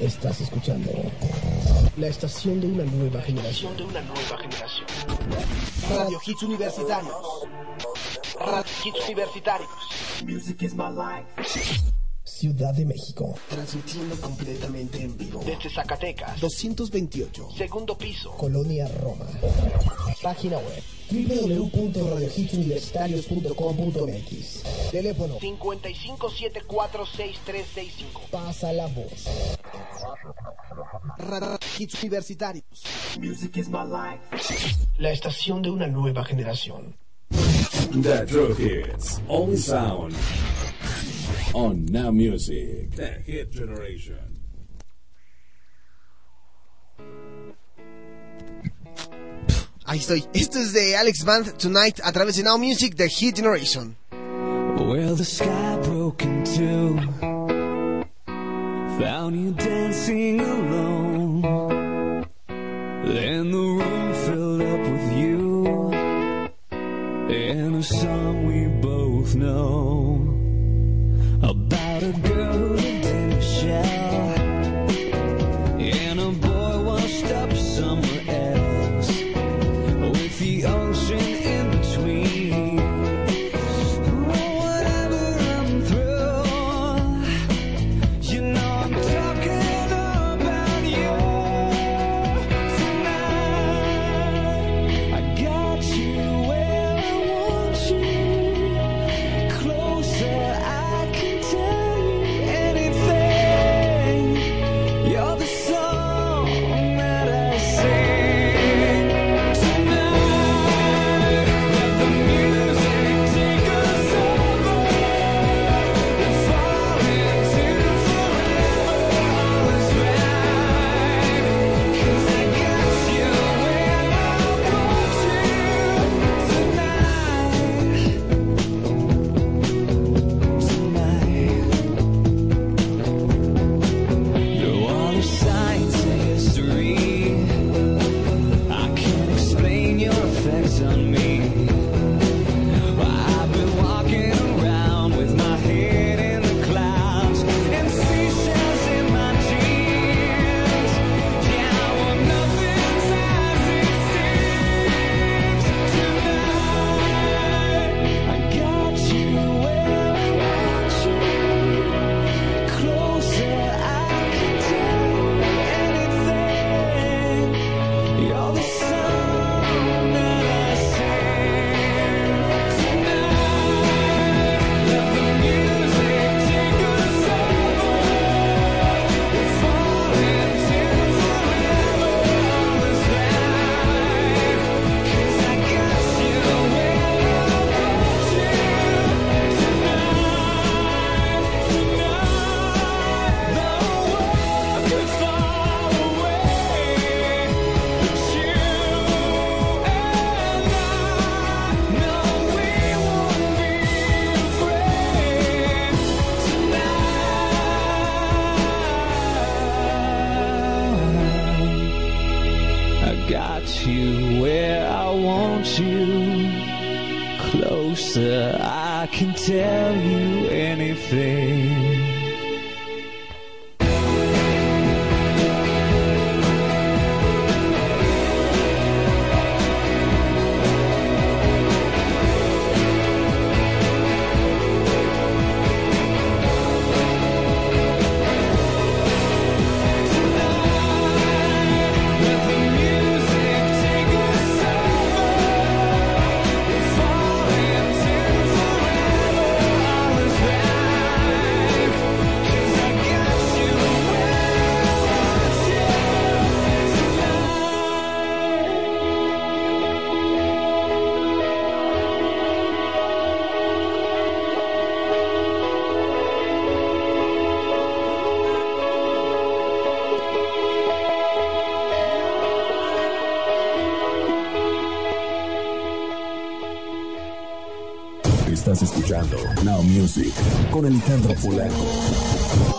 Estás escuchando la estación de una nueva generación. de una nueva generación. Radio Hits Universitarios. Radio Hits Universitarios. Music is my life. Ciudad de México. Transmitiendo completamente en vivo. Desde Zacatecas. 228. Segundo piso. Colonia Roma. Página web www.radiohitsuniversitarios.com.mx Teléfono 55746365. Pasa la voz. Radio Hits Universitarios. Music is my life. La estación de una nueva generación. The Truth Hits. Only sound. On Now Music. The Hit Generation. Ahí estoy. Esto es de Alex Band Tonight a través de Now Music, The Hit Generation. Well, the sky broke in two. Found you dancing alone. Then the room filled up with you. And a song we both know. Now Music con Alejandro Polanco.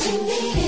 to.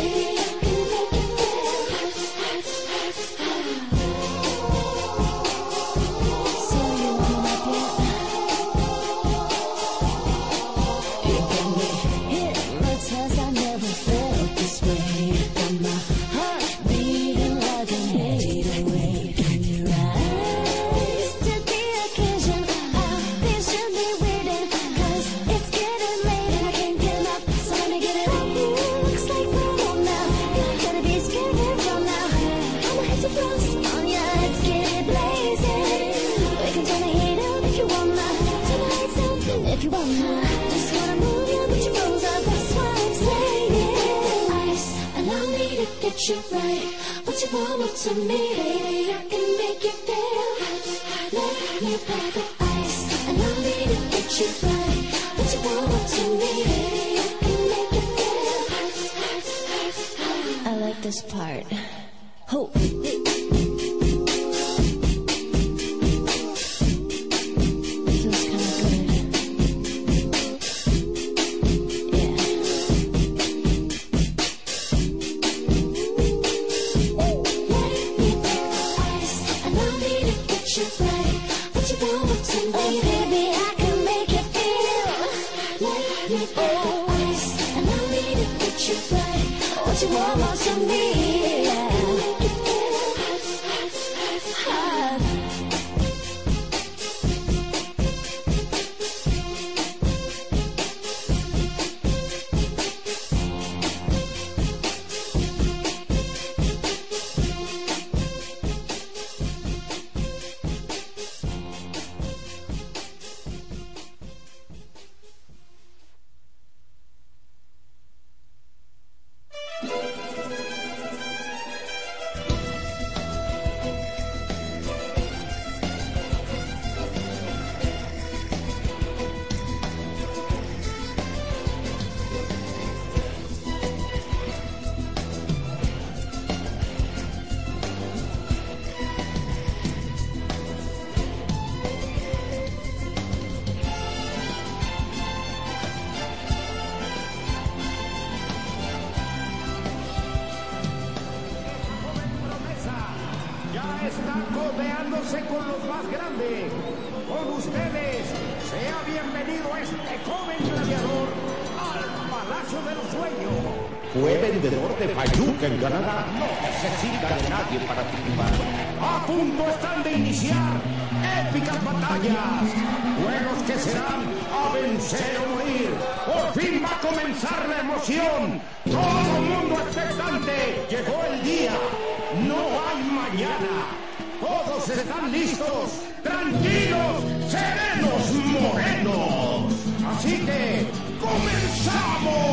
Todos están listos, tranquilos, serenos, morenos. Así que, comenzamos.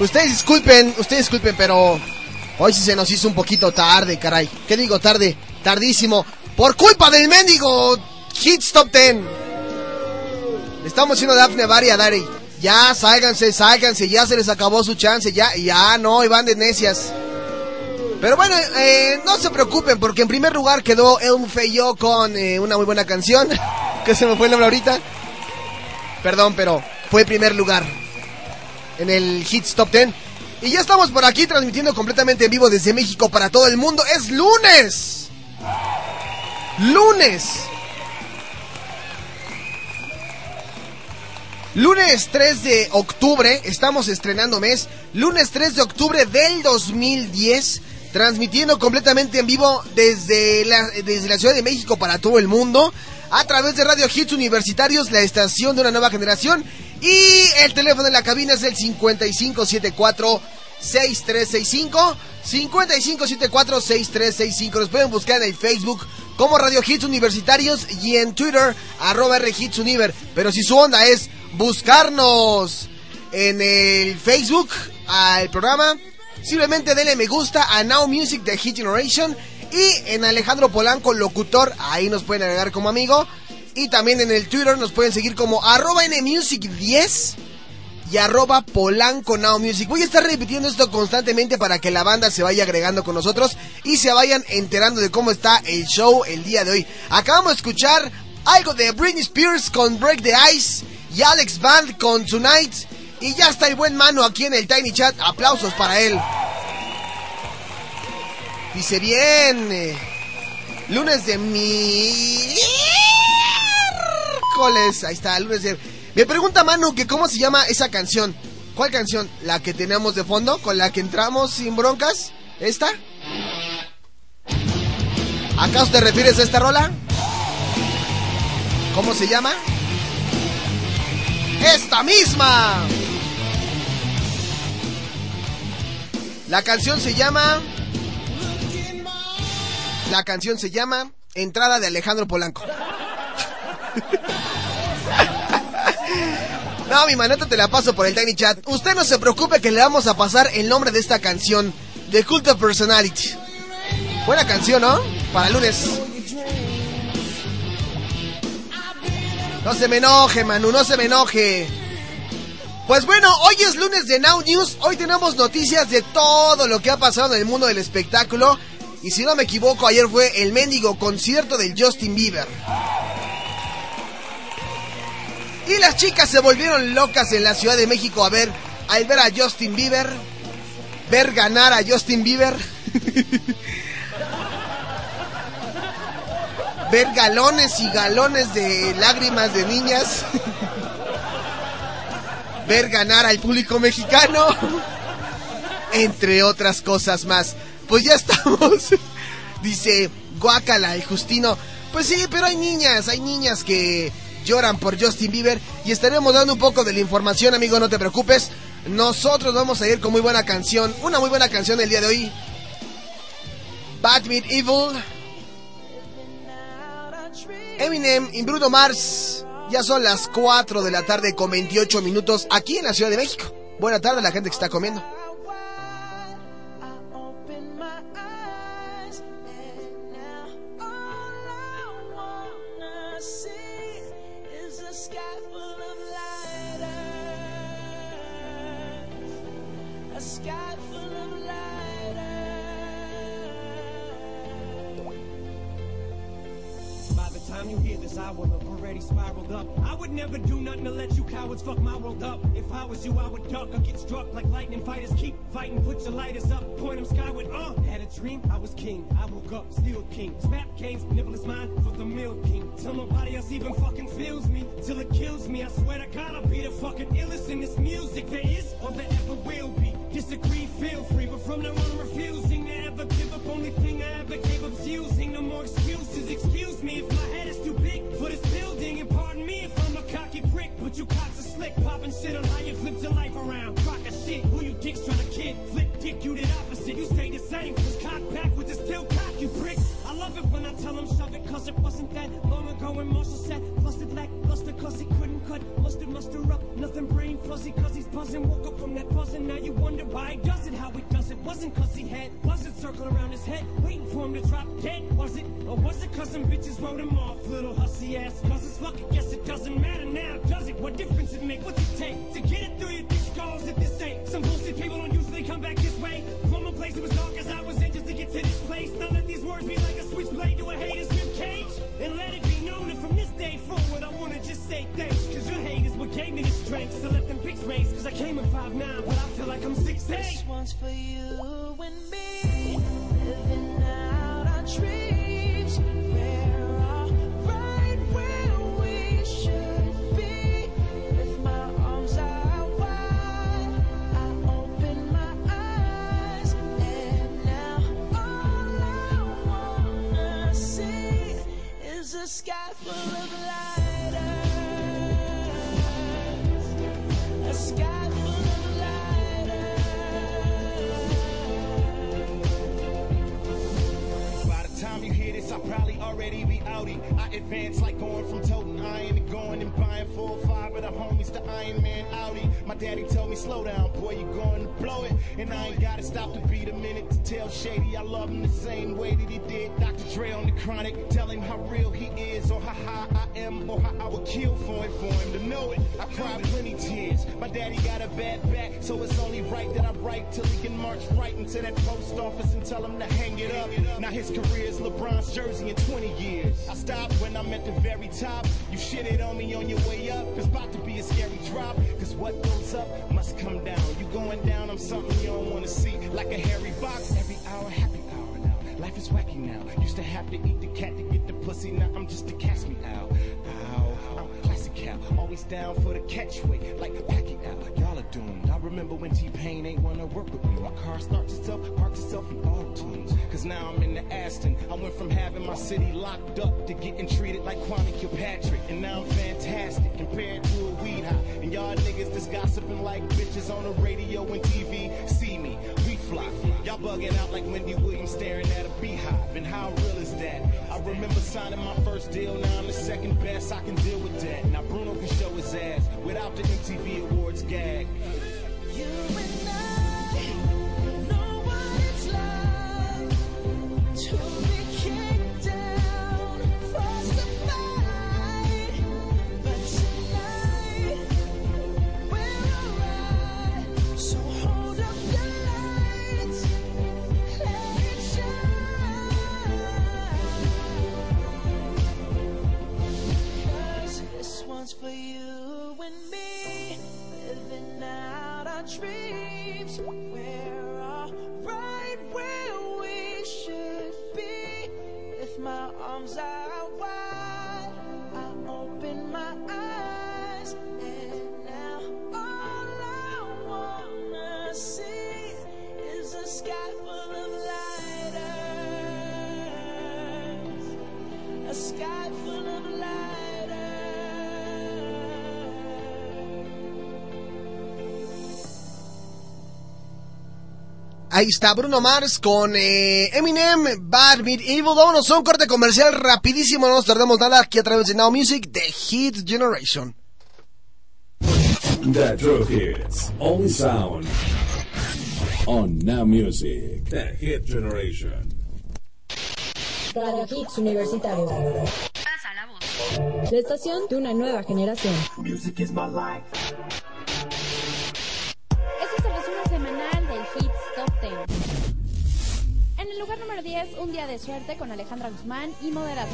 Pues ustedes disculpen, ustedes disculpen, pero hoy sí se nos hizo un poquito tarde, caray. ¿Qué digo tarde? Tardísimo. Por culpa del mendigo Hits Top Ten. Estamos haciendo Daphne Bari a Dari. Ya, sáiganse, sáiganse, ya se les acabó su chance, ya, ya, no, Iván de necias. Pero bueno, eh, no se preocupen, porque en primer lugar quedó Elm Feyo con eh, una muy buena canción, que se me fue el nombre ahorita. Perdón, pero fue primer lugar en el Hits Top 10. Y ya estamos por aquí transmitiendo completamente en vivo desde México para todo el mundo. Es lunes. Lunes. Lunes 3 de octubre, estamos estrenando mes. Lunes 3 de octubre del 2010, transmitiendo completamente en vivo desde la, desde la Ciudad de México para todo el mundo. A través de Radio Hits Universitarios, la estación de una nueva generación. Y el teléfono en la cabina es el 5574 6365 5574 6365 Nos pueden buscar en el Facebook como Radio Hits Universitarios y en Twitter arroba R Hits. Pero si su onda es buscarnos en el Facebook al programa, simplemente denle me gusta a Now Music de Hit Generation y en Alejandro Polanco, locutor, ahí nos pueden agregar como amigo. Y también en el Twitter nos pueden seguir como arroba nmusic10 y arroba Polanco Now Music. Voy a estar repitiendo esto constantemente para que la banda se vaya agregando con nosotros y se vayan enterando de cómo está el show el día de hoy. Acabamos de escuchar algo de Britney Spears con Break the Ice y Alex Band con Tonight. Y ya está el buen mano aquí en el Tiny Chat. Aplausos para él. Dice bien. lunes de miércoles. Ahí está, lunes de. Me pregunta Manu que cómo se llama esa canción. ¿Cuál canción? ¿La que tenemos de fondo? ¿Con la que entramos sin broncas? ¿Esta? ¿Acaso te refieres a esta rola? ¿Cómo se llama? ¡Esta misma! La canción se llama. La canción se llama Entrada de Alejandro Polanco. No, mi maneta te la paso por el Tiny Chat. Usted no se preocupe que le vamos a pasar el nombre de esta canción. The Cult of Personality. Buena canción, ¿no? Para lunes. No se me enoje, Manu, no se me enoje. Pues bueno, hoy es lunes de Now News. Hoy tenemos noticias de todo lo que ha pasado en el mundo del espectáculo. Y si no me equivoco, ayer fue el mendigo concierto del Justin Bieber. Y las chicas se volvieron locas en la Ciudad de México a ver, al ver a Justin Bieber, ver ganar a Justin Bieber, ver galones y galones de lágrimas de niñas, ver ganar al público mexicano, entre otras cosas más. Pues ya estamos, dice Guacala y Justino. Pues sí, pero hay niñas, hay niñas que lloran por Justin Bieber y estaremos dando un poco de la información, amigo, no te preocupes. Nosotros vamos a ir con muy buena canción, una muy buena canción el día de hoy. Bad Meet Evil. Eminem y Bruno Mars. Ya son las 4 de la tarde con 28 minutos aquí en la Ciudad de México. Buena tarde a la gente que está comiendo. Would never do nothing to let you cowards fuck my world up. If I was you, I would duck or get struck like lightning fighters. Keep fighting, put your lighters up, point them skyward. Uh, had a dream, I was king. I woke up, still king. Snap games, nibble mine for the meal king. Till nobody else even fucking feels me, till it kills me. I swear to God, I'll be the fucking illest in this music there is or there ever will be. Disagree, feel free, but from now on, I'm refusing to ever give up. Only thing I ever gave up's using. No more excuses. You cocks are slick, popping shit on how you flipped your life around. Crock of shit, who you dicks trying to kid? Flip dick, you did opposite. You stay the same. Cause it wasn't that long ago when Marshall said, busted like luster, cause he couldn't cut. Mustard, muster up, nothing brain fuzzy, cause he's buzzing. Woke up from that buzzing, now you wonder why he does it, how he does it. Wasn't cause he had, wasn't circling around his head, waiting for him to drop dead, was it? Or was it cause some bitches wrote him off, little hussy ass buzzes? Fuck it, guess it doesn't matter now, does it? What difference it make? What's it take to get it through your thick skulls at this state? Some bullshit people don't usually come back this way. From a place that was dark as I was in just to get to this place. Now let these words be like a switchblade to a hater's. And let it be known that from this day forward, I wanna just say thanks. Cause your haters what gave me the strength to let them pics raise. Cause I came in 5'9, but I feel like I'm 6'8. This one's for you and me, tell Shady I love him the same way that he did Dr. Dre on the chronic. Tell him how real he is, or how high I am, or how I would kill for it, for him to know it. I cried plenty tears. My daddy got a bad back, so it's only right that I write till he can march right into that post office and tell him to hang it up. Now his career is LeBron's jersey in 20 years. I stopped when I'm at the very top. You shitted on me on your way up. It's about to be a scary drop. Cause what goes up must come down. You going down, I'm something you don't wanna see. Like a hairy box. Every hour, happy hour now. Life is wacky now. Used to have to eat the cat to get the pussy. Now I'm just a cast me out. I'm. Always down for the catch weight. Like Pacquiao. Y'all are doomed. I remember when T-Pain ain't wanna work with me. My car starts itself, parks itself in auto tunes. Cause now I'm in the Aston. I went from having my city locked up to getting treated like Kwame Kilpatrick. And now I'm fantastic compared to a weed high. And y'all niggas just gossiping like bitches on the radio and TV. See me, Y'all bugging out like Wendy Williams staring at a beehive. And how real is that? I remember signing my first deal. Now I'm the second best. I can deal with that. Now Bruno can show his ass without the MTV Awards gag. You and I know what it's like to be our dreams. We're all right where we should be. With my arms out wide, I open my eyes, Ahí está Bruno Mars con eh, Eminem, Bad Meet Evil. Vámonos a un corte comercial rapidísimo, no nos tardamos nada aquí a través de Now Music, The Hit Generation. The True Hits. Only sound. On Now Music. The Hit Generation. Radio Hits Universitario. Pasa la voz. La estación de una nueva generación. Music is my life. Lugar número 10, Un Día de Suerte con Alejandra Guzmán y Moderato.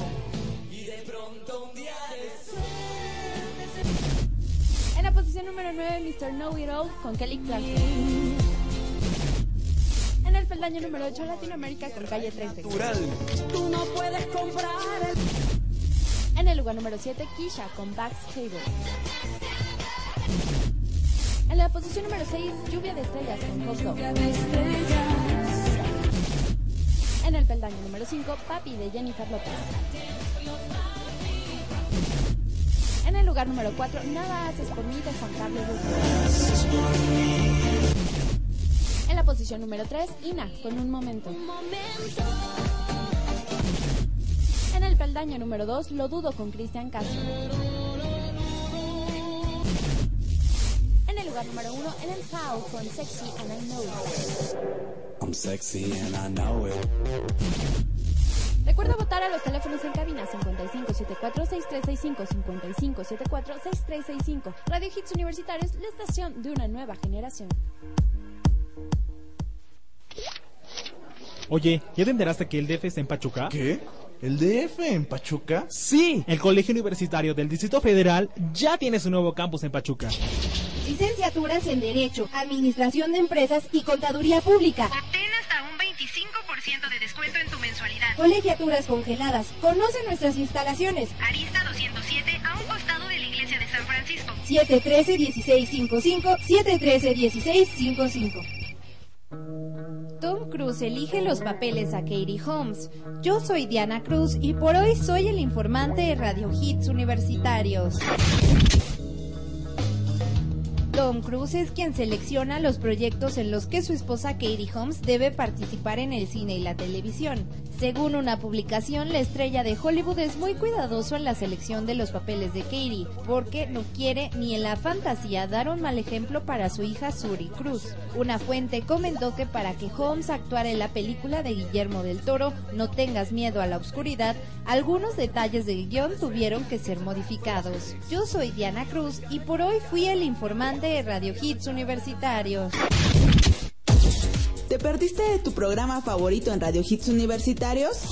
En la posición número 9, Mr. Know It All con Kelly Clarkson. En el peldaño número 8, Latinoamérica con Calle 13. Tú no puedes comprar el En el lugar número 7, Kisha con Back's Table. En la posición número 6, Lluvia de Estrellas con Coco. En el peldaño número 5, Papi de Jennifer López. En el lugar número 4, Nada haces por mí de Juan Carlos Rufo. En la posición número 3, Ina con Un Momento. En el peldaño número 2, Lo Dudo con Cristian Castro. En el lugar número 1, En el How con Sexy and I Know. I'm sexy and I know it. Recuerda votar a los teléfonos en cabina 5574-6365, 5574-6365. Radio Hits Universitarios, la estación de una nueva generación. Oye, ¿ya te enteraste que el DF está en Pachuca? ¿Qué? ¿El DF en Pachuca? Sí, el Colegio Universitario del Distrito Federal ya tiene su nuevo campus en Pachuca. Licenciaturas en Derecho, Administración de Empresas y Contaduría Pública. Obtén hasta un 25% de descuento en tu mensualidad. Colegiaturas congeladas. Conoce nuestras instalaciones. Arista 207 a un costado de la iglesia de San Francisco. 713-1655, 713-1655. Tom Cruise elige los papeles a Katie Holmes. Yo soy Diana Cruz y por hoy soy el informante de Radio Hits Universitarios. Tom Cruise es quien selecciona los proyectos en los que su esposa Katie Holmes debe participar en el cine y la televisión. Según una publicación, la estrella de Hollywood es muy cuidadoso en la selección de los papeles de Katie, porque no quiere ni en la fantasía dar un mal ejemplo para su hija Suri Cruz. Una fuente comentó que para que Holmes actuara en la película de Guillermo del Toro, No tengas miedo a la oscuridad, algunos detalles del guion tuvieron que ser modificados. Yo soy Diana Cruz y por hoy fui el informante de Radio Hits Universitarios. ¿Te perdiste de tu programa favorito en Radio Hits Universitarios?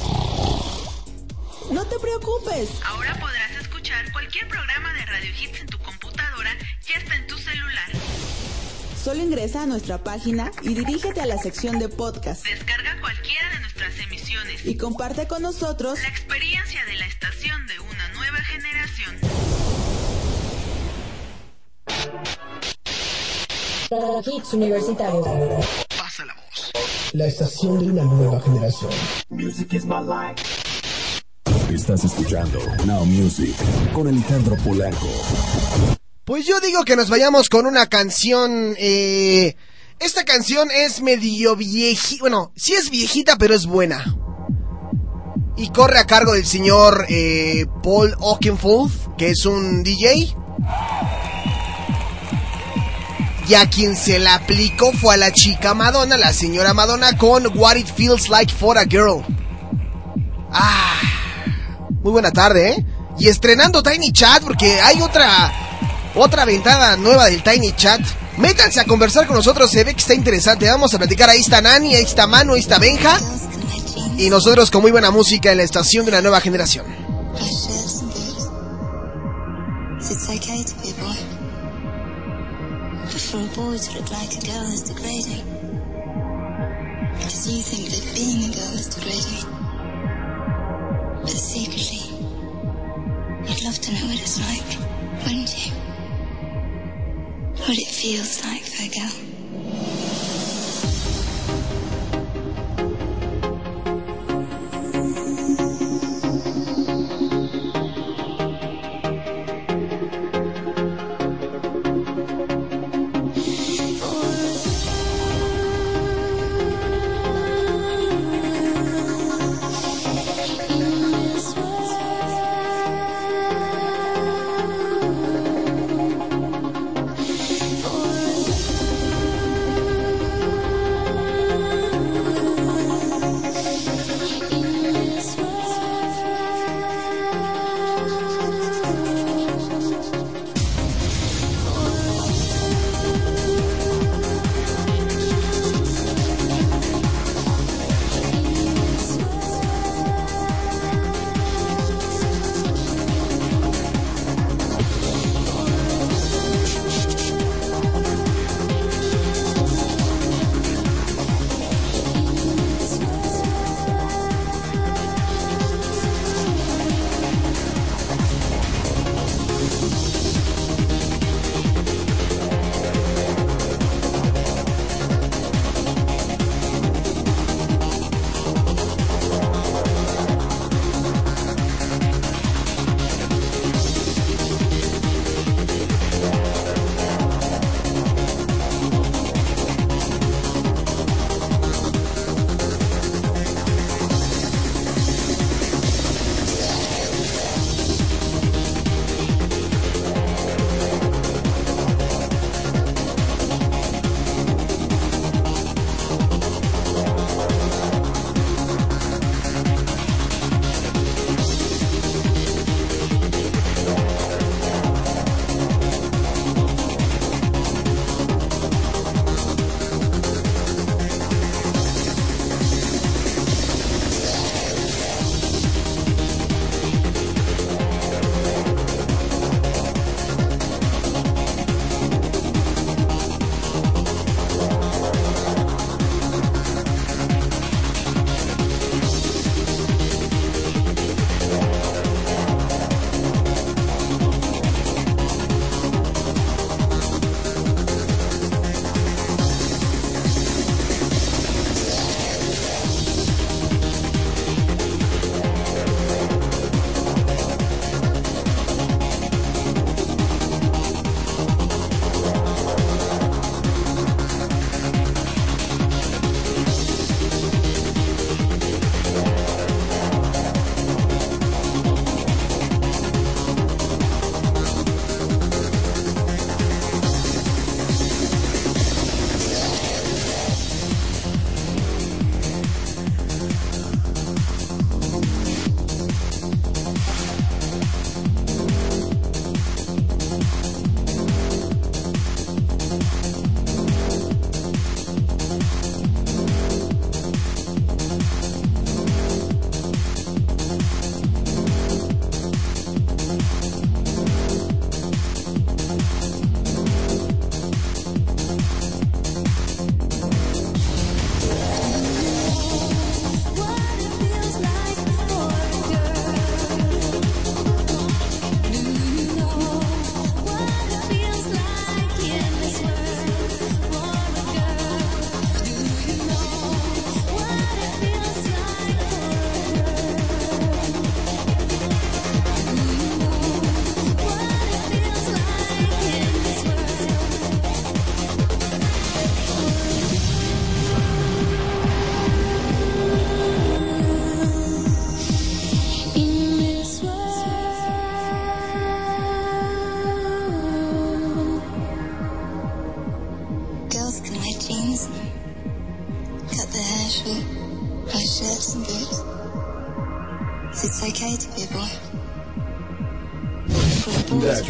No te preocupes. Ahora podrás escuchar cualquier programa de Radio Hits en tu computadora y hasta en tu celular. Solo ingresa a nuestra página y dirígete a la sección de podcast. Descarga cualquiera de nuestras emisiones y comparte con nosotros la experiencia de la estación de una nueva generación. Radio Hits Universitarios. Pasa la voz. La estación de una nueva generación. Music is my life. Estás escuchando Now Music con Alejandro Polanco. Pues yo digo que nos vayamos con una canción. Eh, esta canción es medio viejita. Bueno, sí es viejita, pero es buena. Y corre a cargo del señor eh, Paul Oakenfold, que es un DJ. Y a quien se la aplicó fue a la chica Madonna, la señora Madonna, con What It Feels Like for a Girl. Ah, muy buena tarde, ¿eh? Y estrenando Tiny Chat, porque hay otra, otra ventana nueva del Tiny Chat. Métanse a conversar con nosotros, se ve que está interesante. Vamos a platicar, ahí está Nani, ahí está Manu, ahí está Benja. Y nosotros con muy buena música en la estación de una nueva generación. For a boy to look like a girl is degrading. Because you think that being a girl is degrading. But secretly, you'd love to know what it's like, wouldn't you? What it feels like for a girl.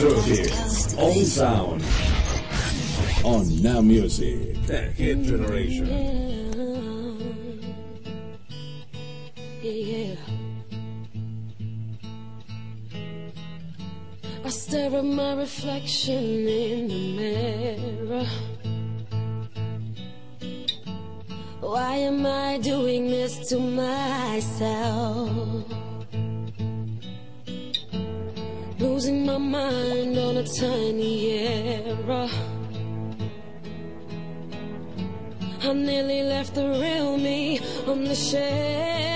The truth Sound. On Now Music. The Hit Generation. Yeah. I stare at my reflection in the mirror. Why am I doing this to myself? Losing my mind on a tiny error. I nearly left the real me on the shelf.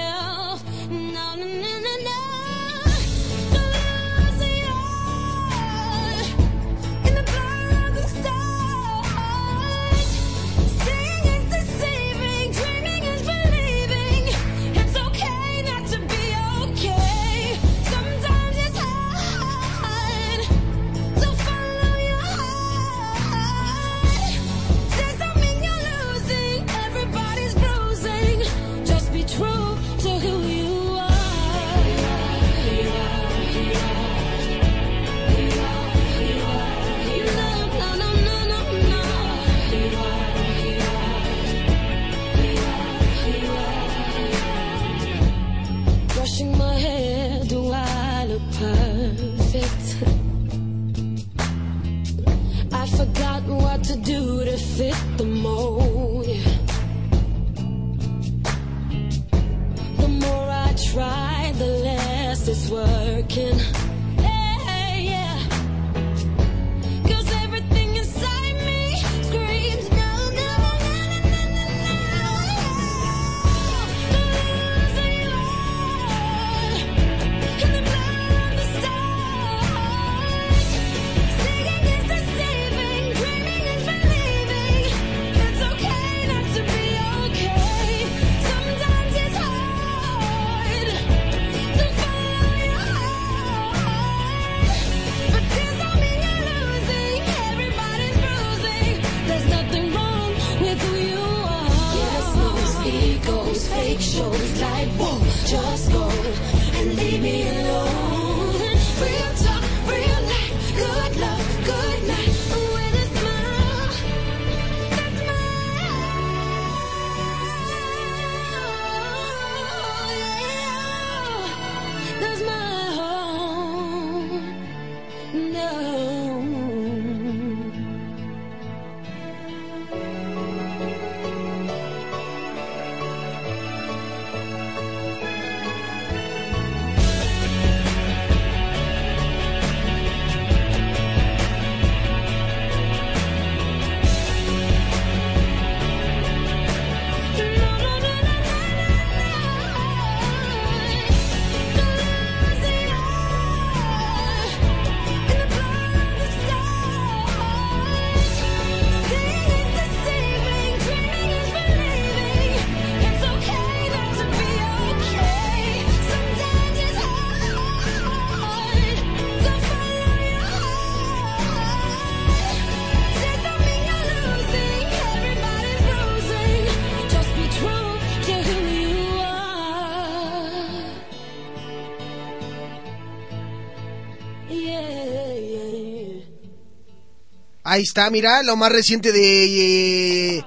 Ahí está, mira, lo más reciente de eh,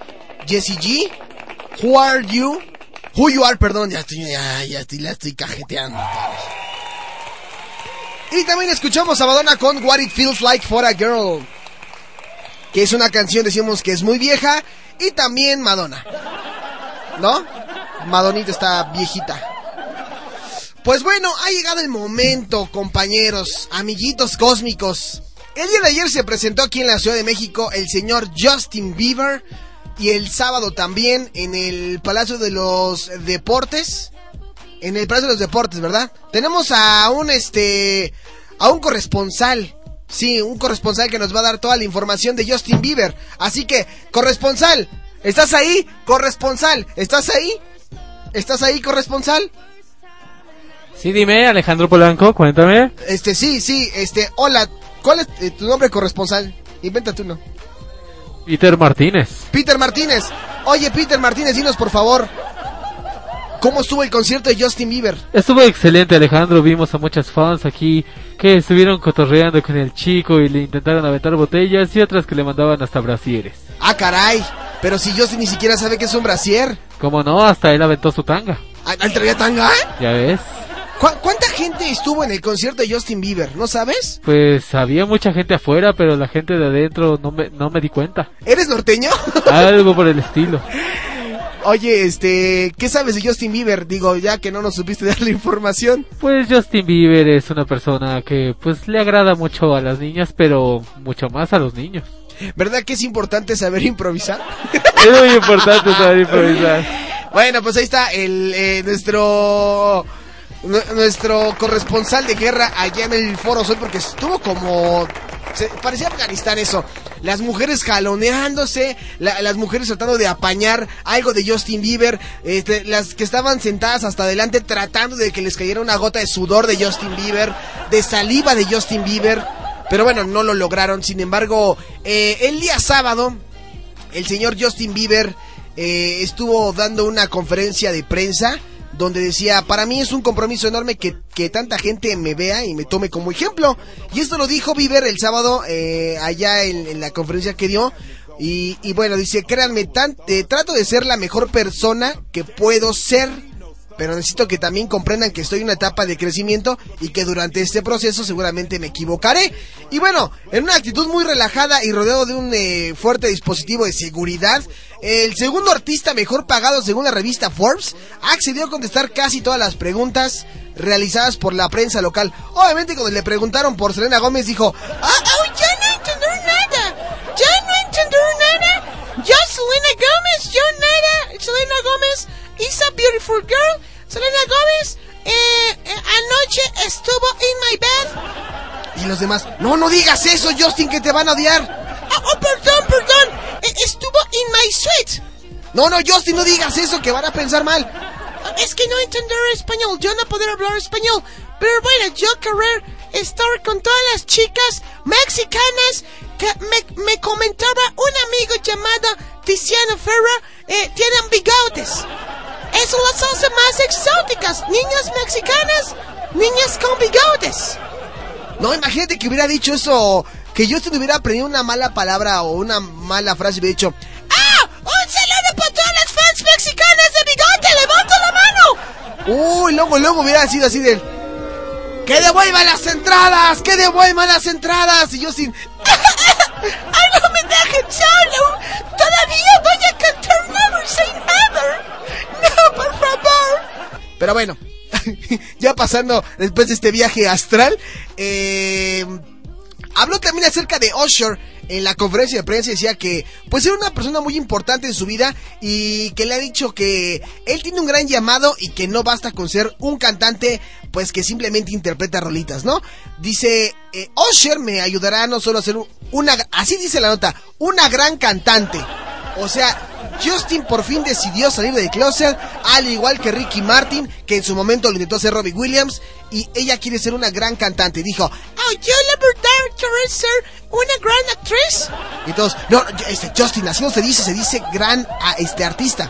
Jessie G. Who are you? Who you are, perdón, ya estoy, ya estoy, la estoy cajeteando. Y también escuchamos a Madonna con What It Feels Like for a Girl. Que es una canción, decimos que es muy vieja. Y también Madonna. ¿No? Madonita está viejita. Pues bueno, ha llegado el momento, compañeros, amiguitos cósmicos. El día de ayer se presentó aquí en la Ciudad de México el señor Justin Bieber y el sábado también en el Palacio de los Deportes. En el Palacio de los Deportes, ¿verdad? Tenemos a un este a un corresponsal. Sí, un corresponsal que nos va a dar toda la información de Justin Bieber. Así que, corresponsal, ¿estás ahí? Corresponsal, ¿estás ahí? ¿Estás ahí, corresponsal? Sí, dime, Alejandro Polanco, cuéntame. Este, sí, sí, este, hola, ¿cuál es eh, tu nombre corresponsal? Invéntate uno. Peter Martínez. Peter Martínez. Oye, Peter Martínez, dinos por favor, ¿cómo estuvo el concierto de Justin Bieber? Estuvo excelente, Alejandro. Vimos a muchas fans aquí que estuvieron cotorreando con el chico y le intentaron aventar botellas y otras que le mandaban hasta brasieres. Ah, caray. Pero si Justin ni siquiera sabe que es un brasier. Como no, hasta él aventó su tanga. ¿Ah, ¿él traía tanga? Ya ves. ¿Cu- ¿Cuánta gente estuvo en el concierto de Justin Bieber? ¿No sabes? Pues había mucha gente afuera, pero la gente de adentro no me, no me di cuenta. ¿Eres norteño? Algo por el estilo. Oye, este, ¿qué sabes de Justin Bieber? Digo, ya que no nos supiste dar la información. Pues Justin Bieber es una persona que pues le agrada mucho a las niñas, pero mucho más a los niños. ¿Verdad que es importante saber improvisar? Es muy importante saber improvisar. Bueno, pues ahí está el eh, nuestro nu- nuestro corresponsal de guerra allá en el Foro Sol porque estuvo como se- parecía Afganistán eso. Las mujeres jaloneándose, la- las mujeres tratando de apañar algo de Justin Bieber, este, las que estaban sentadas hasta adelante tratando de que les cayera una gota de sudor de Justin Bieber, de saliva de Justin Bieber, pero bueno, no lo lograron. Sin embargo, eh, el día sábado, el señor Justin Bieber eh, estuvo dando una conferencia de prensa donde decía, para mí es un compromiso enorme que, que tanta gente me vea y me tome como ejemplo. Y esto lo dijo Bieber el sábado eh, allá en, la conferencia que dio. Y, y bueno, dice, créanme, tan, eh, trato de ser la mejor persona que puedo ser pero necesito que también comprendan que estoy en una etapa de crecimiento y que durante este proceso seguramente me equivocaré. Y bueno, en una actitud muy relajada y rodeado de un eh, fuerte dispositivo de seguridad, el segundo artista mejor pagado según la revista Forbes accedió a contestar casi todas las preguntas realizadas por la prensa local. Obviamente cuando le preguntaron por Selena Gómez dijo, ah, oh, ya no entender nada, ya no entender nada, yo Selena Gómez, yo nada, Selena Gómez is a beautiful girl, Selena Gómez eh, eh, anoche estuvo in my bed. Y los demás, no, no digas eso, Justin, que te van a odiar. Ah, oh, perdón, perdón, eh, estuvo in my suite. No, no, Justin, no digas eso, que van a pensar mal. Es que no entender español, yo no poder hablar español. Pero bueno, yo querer estar con todas las chicas mexicanas que me, me comentaba un amigo llamado Tiziano Ferra, eh, tienen bigotes. Eso las hace más exóticas. Niñas mexicanas, niñas con bigotes. No, imagínate que hubiera dicho eso, que Justin hubiera aprendido una mala palabra o una mala frase y hubiera dicho, ¡Ah! ¡Un saludo para todas las fans mexicanas de bigote! ¡Levanta la mano! Uy, luego, luego hubiera sido así de... ¡Que devuelvan las entradas! ¡Que devuelvan las entradas! Y yo sin... ¡Ay, no me dejen solo! ¡Todavía voy a cantar Never Say Never! ¡No, por favor! Pero bueno, ya pasando después de este viaje astral, eh, habló también acerca de Usher en la conferencia de prensa decía que pues era una persona muy importante en su vida y que le ha dicho que él tiene un gran llamado y que no basta con ser un cantante pues que simplemente interpreta rolitas, ¿no? Dice, eh, Usher me ayudará no solo a ser una, así dice la nota, una gran cantante. O sea, Justin por fin decidió salir del closet, al igual que Ricky Martin, que en su momento lo intentó hacer Robbie Williams, y ella quiere ser una gran cantante. Dijo, oh, yo la verdad quiero ser una gran actriz. Y todos, no, este, Justin, así no se dice, se dice gran este, artista.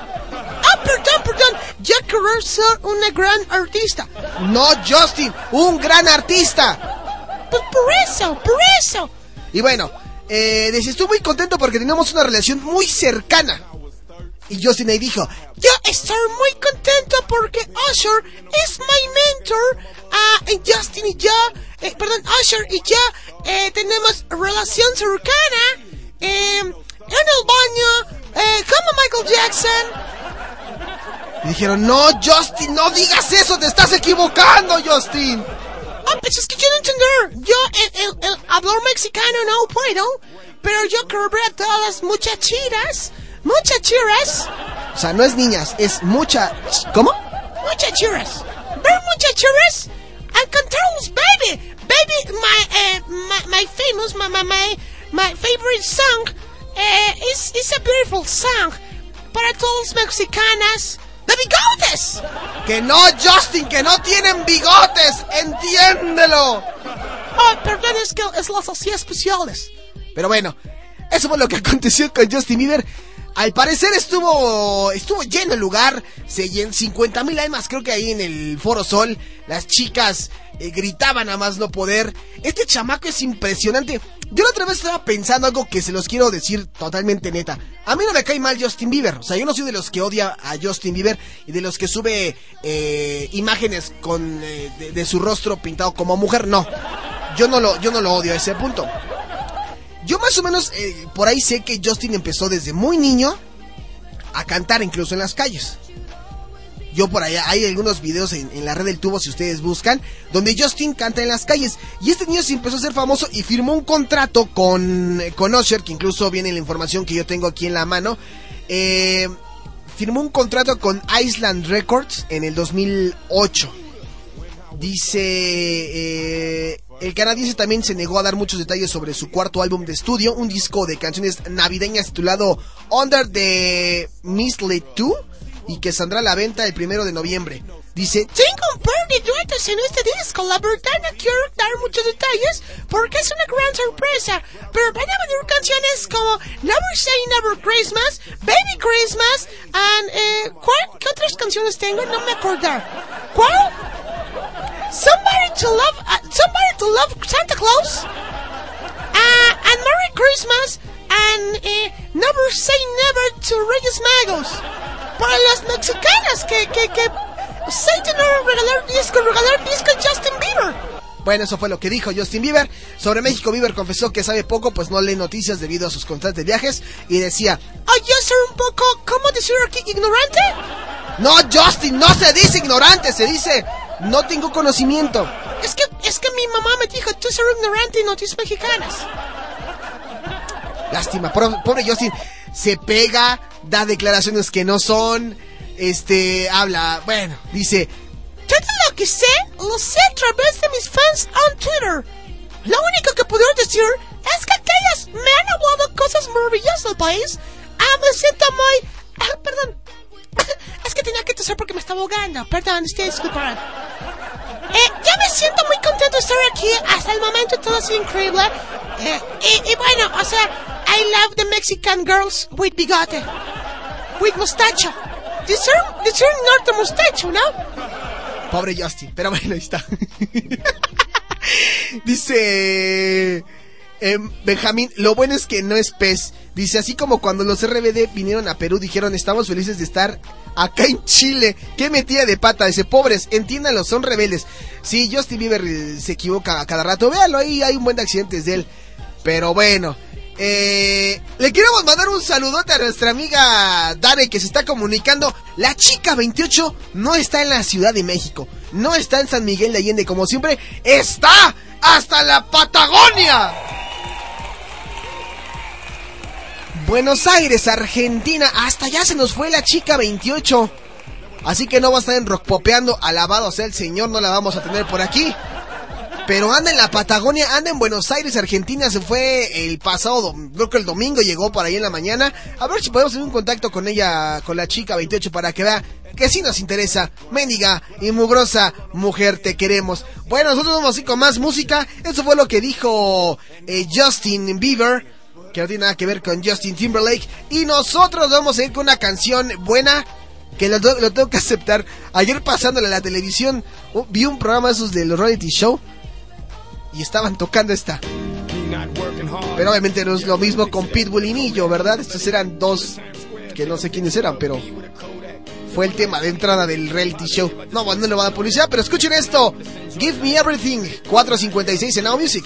Ah, perdón, perdón, yo quiero ser una gran artista. No, Justin, un gran artista. Pues por eso, por eso. Y bueno, eh, estoy muy contento porque tenemos una relación muy cercana. Y Justin ahí dijo, yo estoy muy contento porque Usher es mi mentor. Y Justin y yo, eh, perdón, Usher y yo eh, tenemos relación cercana eh, en el baño, eh, como Michael Jackson. Y dijeron, no, Justin, no digas eso, te estás equivocando, Justin. Ah, pues es que quiero entender. Yo, el, el, mexicano no puedo, pero yo ver a todas las muchachitas, muchachiras. O sea, no es niñas, es mucha... ¿Cómo? Muchachiras. Ver muchachiras and cantarles, baby. Baby, my, eh, my, my famous, my, my, my, favorite song eh, is, is a beautiful song para todas las mexicanas de bigotes. Que no, Justin, que no tienen bigotes, entiéndelo. Oh, perdón, es que es las así especiales. Pero bueno, Eso fue lo que aconteció con Justin Bieber. Al parecer estuvo estuvo lleno el lugar, se llen 50 mil almas, creo que ahí en el Foro Sol, las chicas eh, gritaban a más no poder. Este chamaco es impresionante. Yo la otra vez estaba pensando algo que se los quiero decir totalmente neta. A mí no me cae mal Justin Bieber, o sea, yo no soy de los que odia a Justin Bieber y de los que sube eh, imágenes con eh, de, de su rostro pintado como mujer, no. Yo no lo yo no lo odio a ese punto. Yo más o menos eh, por ahí sé que Justin empezó desde muy niño a cantar incluso en las calles. Yo por allá hay algunos videos en, la red del tubo si ustedes buscan donde Justin canta en las calles y este niño se empezó a ser famoso y firmó un contrato con con Usher que incluso viene la información que yo tengo aquí en la mano. Eh, firmó un contrato con Island Records en el 2008. Dice, eh, el canadiense también se negó a dar muchos detalles sobre su cuarto álbum de estudio, un disco de canciones navideñas titulado Under the Mistletoe 2 y que saldrá a la venta el primero de noviembre. Dice, Tengo un par de duetos en este disco, la verdad no quiero dar muchos detalles porque es una gran sorpresa, pero van a venir canciones como Never Say Never Christmas, Baby Christmas, and, eh, ¿cuál? ¿qué otras canciones tengo? No me acordar. ¿Cuál? Somebody to Love, uh, Somebody to Love Santa Claus, uh, and Merry Christmas, and eh, Never Say Never to Reyes Magos. Para las mexicanas que, que, que Satan no regalar disco, regalar disco Justin Bieber. Bueno, eso fue lo que dijo Justin Bieber. Sobre México, Bieber confesó que sabe poco, pues no lee noticias debido a sus constantes viajes. Y decía, Oh, yo soy un poco, ¿cómo decir aquí? ¿Ignorante? no, Justin, no se dice ignorante, se dice, no tengo conocimiento. Es que, es que mi mamá me dijo, tú eres ignorante en noticias mexicanas. Lástima, pobre Justin, se pega, da declaraciones que no son, este, habla, bueno, dice, Todo lo que sé, lo sé a través de mis fans on Twitter. Lo único que puedo decir es que aquellas me han hablado cosas maravillosas del país. Ah, me siento muy... Ah, perdón. Es que tenía que toser porque me estaba ahogando. Perdón, estoy disculpando. Eh, ya me siento muy contento de estar aquí. Hasta el momento todo ha sido increíble. Eh, y, y bueno, o sea, I love the Mexican girls with bigote. With mustacho. Deserve, deserve not the mustacho, ¿no? Pobre Justin, pero bueno, ahí está. dice, em, Benjamín, lo bueno es que no es pez. Dice, así como cuando los RBD vinieron a Perú, dijeron, estamos felices de estar acá en Chile. Qué metida de pata. Dice, pobres, entiéndanlo, son rebeldes. Sí, Justin Bieber eh, se equivoca a cada rato. Véalo ahí, hay un buen de accidentes de él. Pero bueno. Eh, le queremos mandar un saludote a nuestra amiga Dare que se está comunicando. La chica 28 no está en la Ciudad de México. No está en San Miguel de Allende como siempre. Está hasta la Patagonia. Buenos Aires, Argentina. Hasta allá se nos fue la chica 28. Así que no va a estar en rock popeando. Alabado sea el Señor, no la vamos a tener por aquí. Pero anda en la Patagonia, anda en Buenos Aires, Argentina. Se fue el pasado, creo que el domingo llegó por ahí en la mañana. A ver si podemos tener un contacto con ella, con la chica 28, para que vea que sí nos interesa. Mendiga y mugrosa mujer, te queremos. Bueno, nosotros vamos así con más música. Eso fue lo que dijo eh, Justin Bieber, que no tiene nada que ver con Justin Timberlake. Y nosotros vamos a ir con una canción buena que lo, lo tengo que aceptar. Ayer pasándole a la televisión, vi un programa de esos de los reality show y estaban tocando esta. Pero obviamente no es lo mismo con Pitbull y Millo, ¿verdad? Estos eran dos que no sé quiénes eran, pero fue el tema de entrada del reality show. No, bueno, no le va a publicidad, pero escuchen esto. Give Me Everything, 456 en Now Music.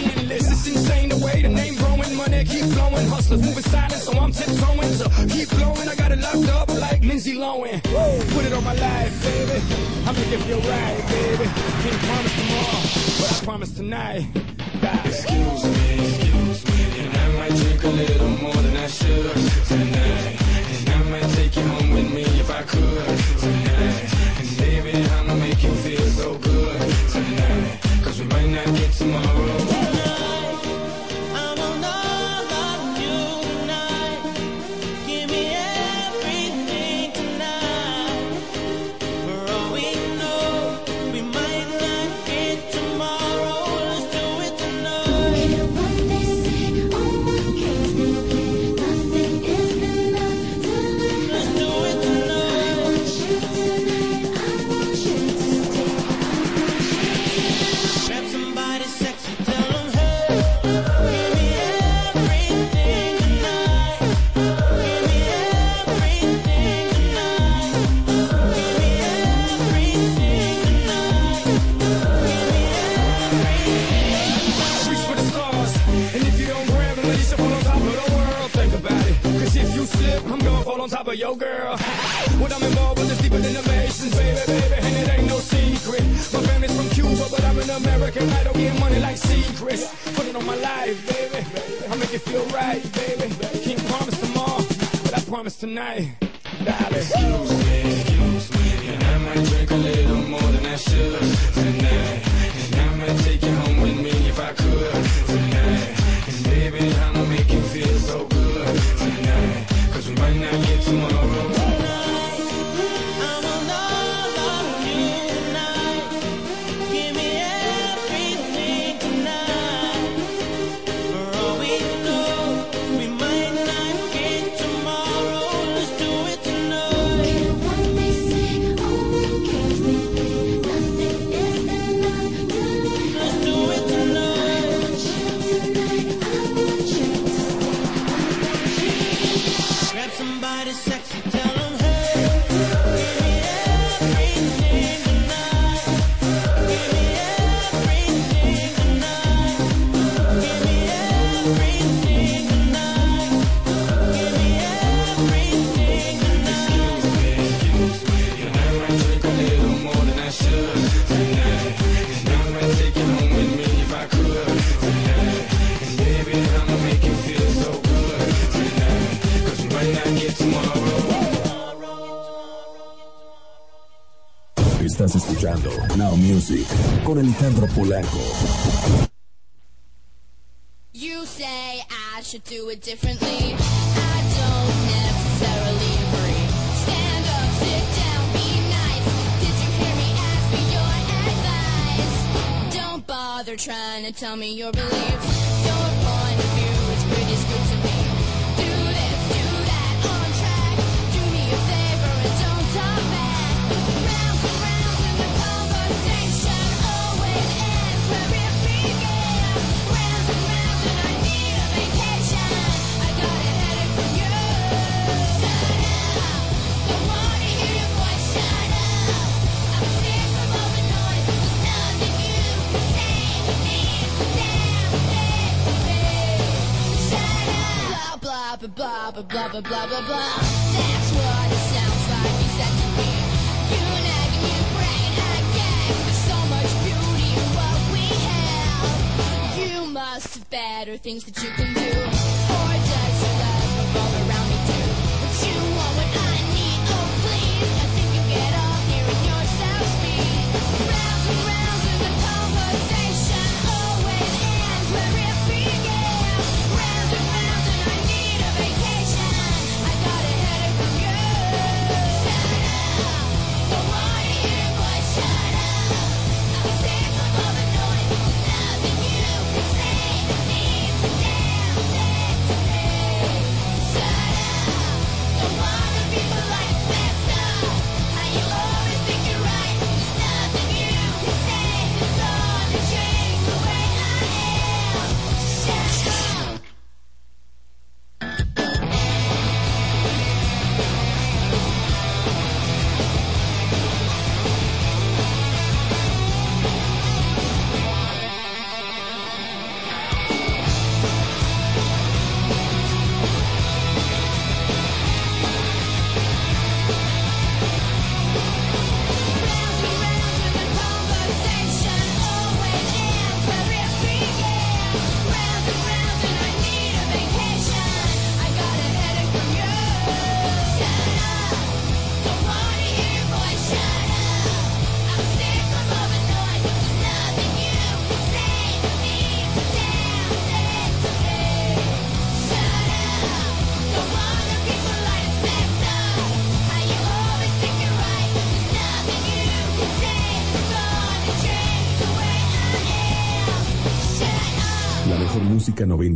flowing. Hustlers moving silent, so I'm tiptoeing. So keep flowing, I got it locked up like Lindsay Lohan. Put it on my life, baby. I'm gonna give you a ride, baby. Can't promise tomorrow, but I promise tonight. Bye. Excuse me, excuse me, and I might drink a little more than I should tonight. And I might take you home with me if I could tonight. And baby, I'ma make you feel so good tonight. Cause we might not get tomorrow. tonight. Alejandro Pola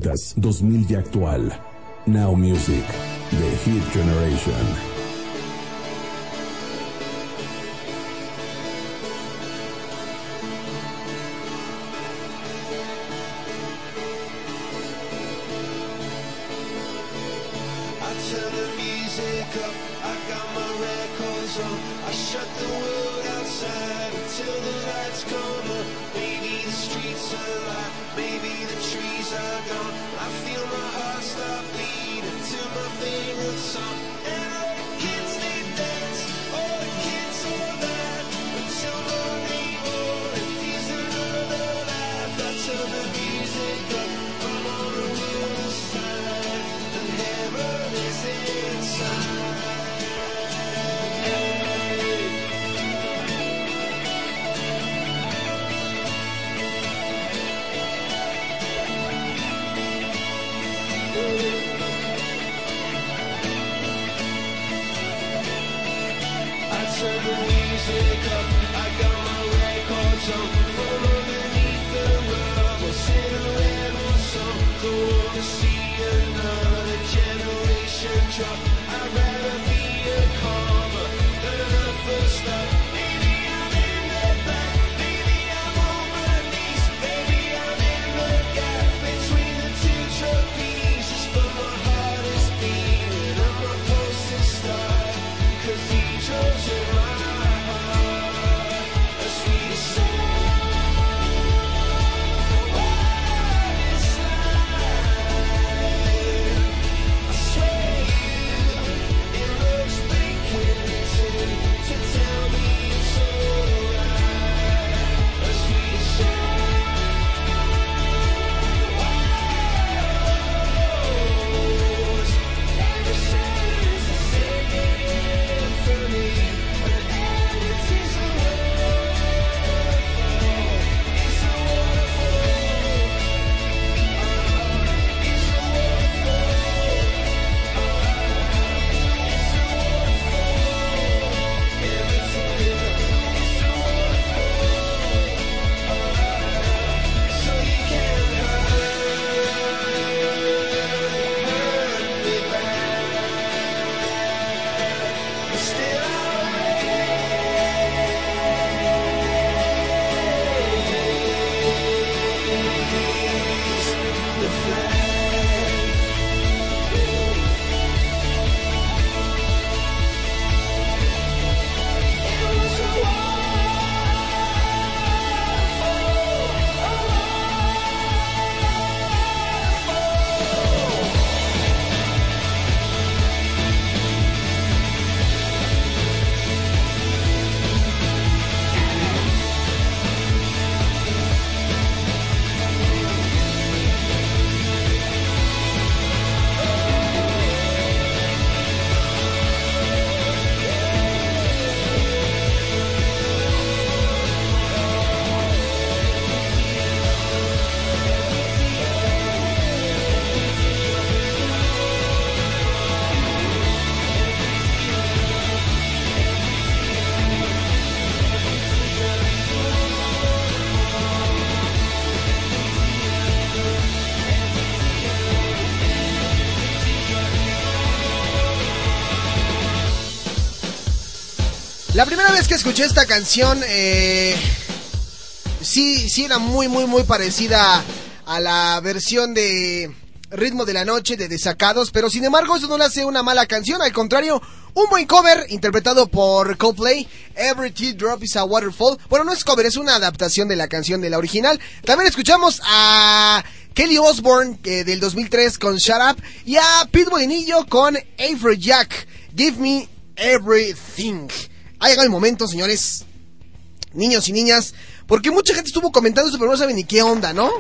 noventas, 2000 y actual. Now Music, The Hit Generation. La primera vez que escuché esta canción, eh, sí, sí era muy, muy, muy parecida a la versión de Ritmo de la Noche de Desacados, pero sin embargo eso no le hace una mala canción, al contrario, un buen cover interpretado por Coldplay, Every Teardrop is a Waterfall. Bueno, no es cover, es una adaptación de la canción de la original. También escuchamos a Kelly Osbourne eh, del 2003 con Shut Up y a Pete Molinillo con Jack, Give Me Everything. Ha llegado el momento, señores, niños y niñas, porque mucha gente estuvo comentando esto, pero no saben ni qué onda, ¿no?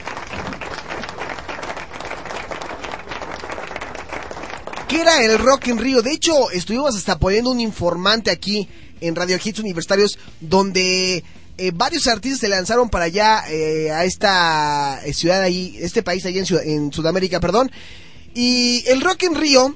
¿Qué era el Rock en Río? De hecho, estuvimos hasta poniendo un informante aquí en Radio Hits Universitarios donde eh, varios artistas se lanzaron para allá eh, a esta eh, ciudad ahí, este país allá en, en Sudamérica, perdón. Y el Rock en Río,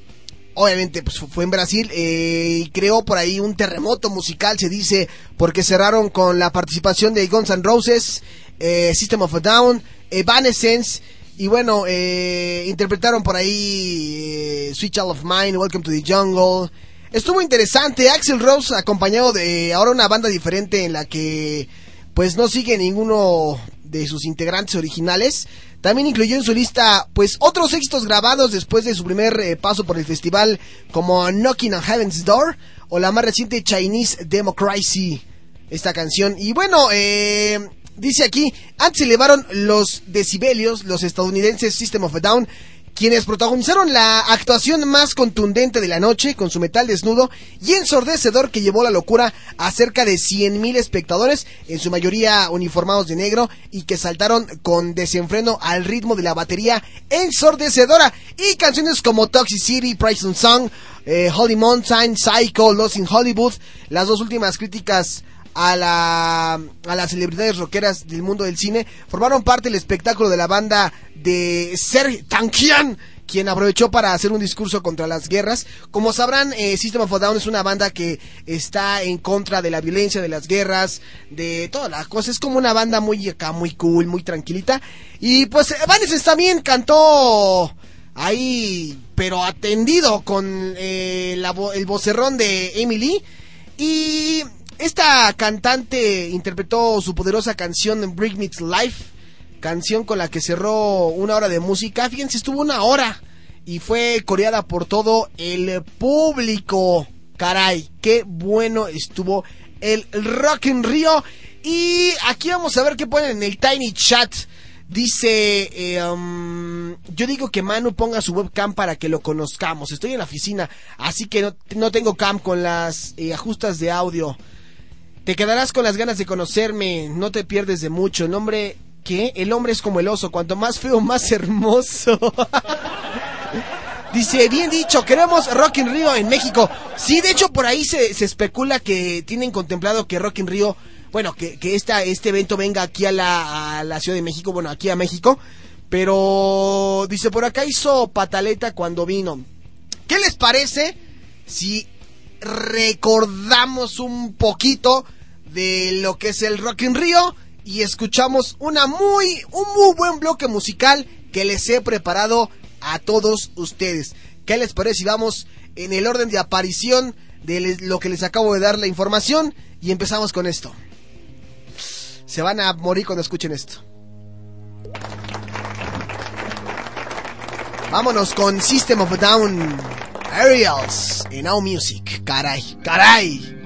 obviamente, pues fue en Brasil eh, y creó por ahí un terremoto musical, se dice, porque cerraron con la participación de Guns N' Roses, eh, System of a Down, Evanescence Y bueno, eh, interpretaron por ahí eh, Sweet Child of Mine, Welcome to the Jungle. Estuvo interesante. Axel Rose acompañado de ahora una banda diferente en la que pues no sigue ninguno de sus integrantes originales. También incluyó en su lista pues otros éxitos grabados después de su primer eh, paso por el festival como Knocking on Heaven's Door o la más reciente Chinese Democracy, esta canción. Y bueno, eh, dice aquí, antes elevaron los decibelios los estadounidenses System of a Down quienes protagonizaron la actuación más contundente de la noche con su metal desnudo y ensordecedor que llevó la locura a cerca de 100.000 espectadores, en su mayoría uniformados de negro y que saltaron con desenfreno al ritmo de la batería ensordecedora. Y canciones como Toxicity, Prison Song, eh, Holy Mountain, Psycho, Lost in Hollywood, las dos últimas críticas a la a las celebridades rockeras del mundo del cine formaron parte del espectáculo de la banda de Serge Tankian quien aprovechó para hacer un discurso contra las guerras. Como sabrán, eh, System of Down es una banda que está en contra de la violencia, de las guerras, de todas las cosas. Es como una banda muy acá, muy cool, muy tranquilita. Y pues Evanescence también cantó ahí, pero atendido con eh, el vocerrón de Emily. Y esta cantante interpretó su poderosa canción Bring Me to Life, canción con la que cerró una hora de música. Fíjense, estuvo una hora y fue coreada por todo el público. Caray, qué bueno estuvo el Rock in Rio. Y aquí vamos a ver qué ponen en el Tiny Chat. Dice, eh, um, yo digo que Manu ponga su webcam para que lo conozcamos. Estoy en la oficina, así que no, no tengo cam con las eh, ajustas de audio. Te quedarás con las ganas de conocerme, no te pierdes de mucho. El hombre, ¿qué? El hombre es como el oso, cuanto más feo, más hermoso. Dice, bien dicho, queremos Rock in Rio en México. Sí, de hecho por ahí se, se especula que tienen contemplado que Rock in Rio, bueno, que, que esta, este evento venga aquí a la, a la Ciudad de México, bueno, aquí a México. Pero, dice, por acá hizo pataleta cuando vino. ¿Qué les parece si recordamos un poquito de lo que es el Rock in Rio y escuchamos una muy, un muy buen bloque musical que les he preparado a todos ustedes. ¿Qué les parece si vamos en el orden de aparición de lo que les acabo de dar la información y empezamos con esto? Se van a morir cuando escuchen esto. Vámonos con System of Down, Aerials y Now Music. Caray, caray.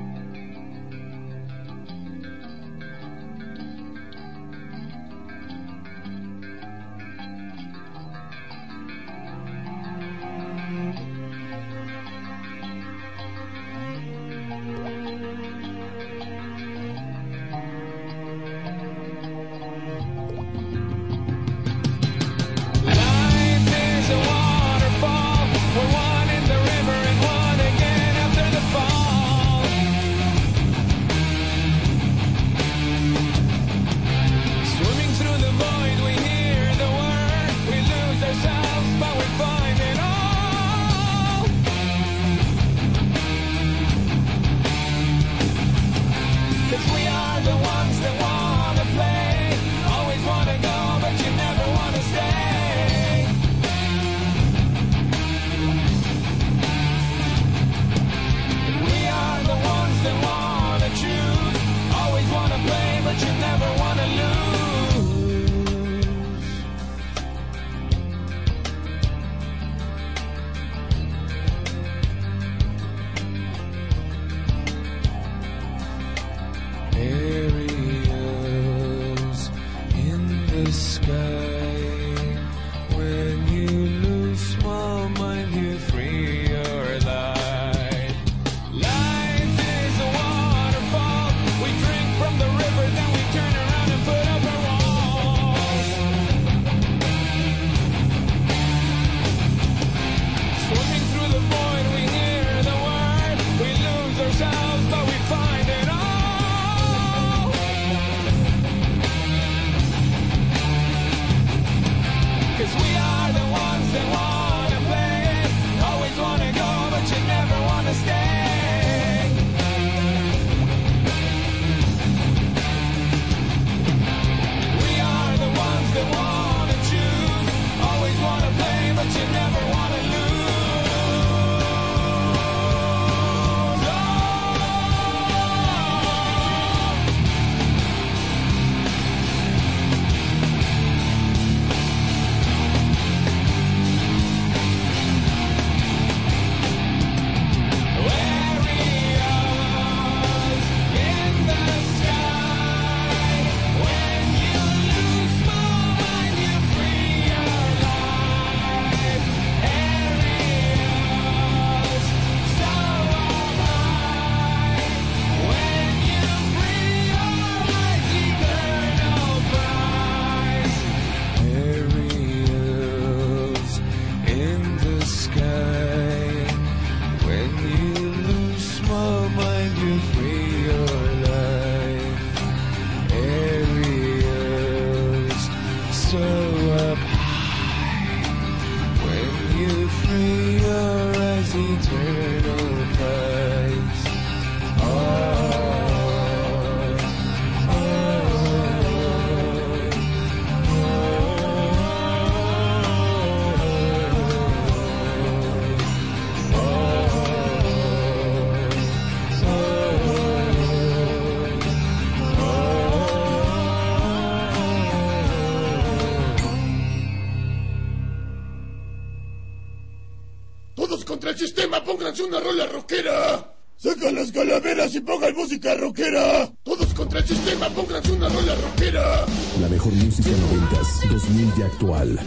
Pónganse una rola rockera. Sacan las calaveras y pongan música rockera. Todos contra el sistema, pónganse una rola rockera. La mejor música noventas, 2000 y actual.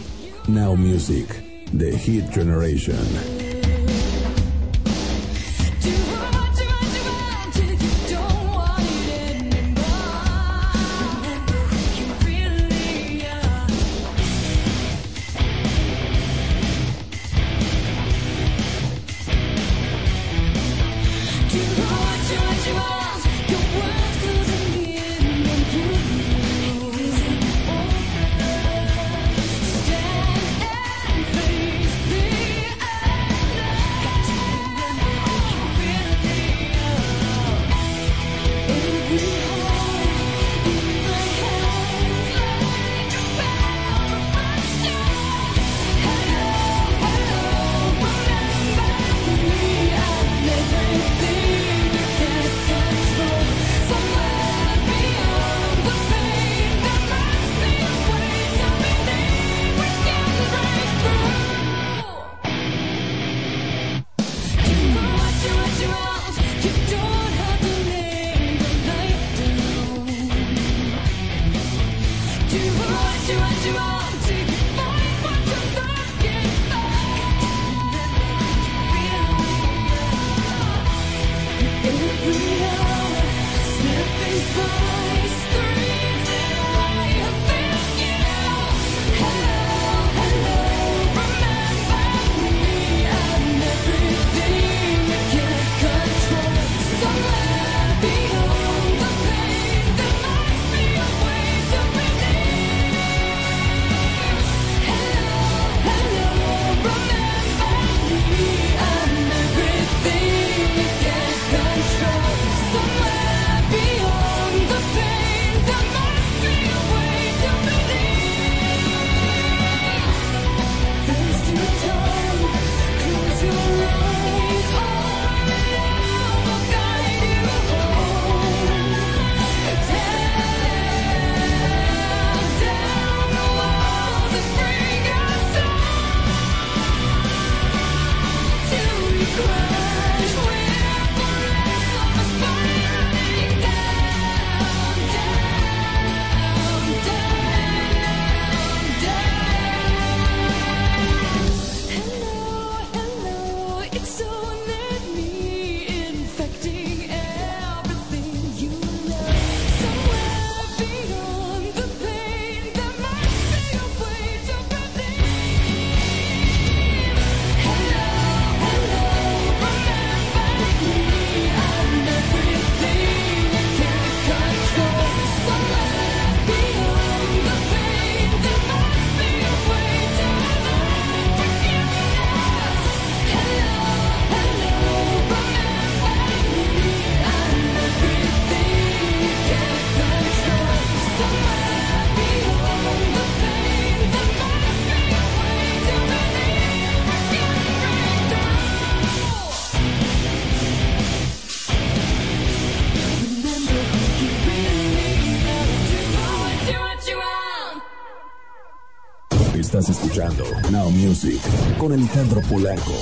Now Music, The Hit Generation. Con Alejandro Polanco.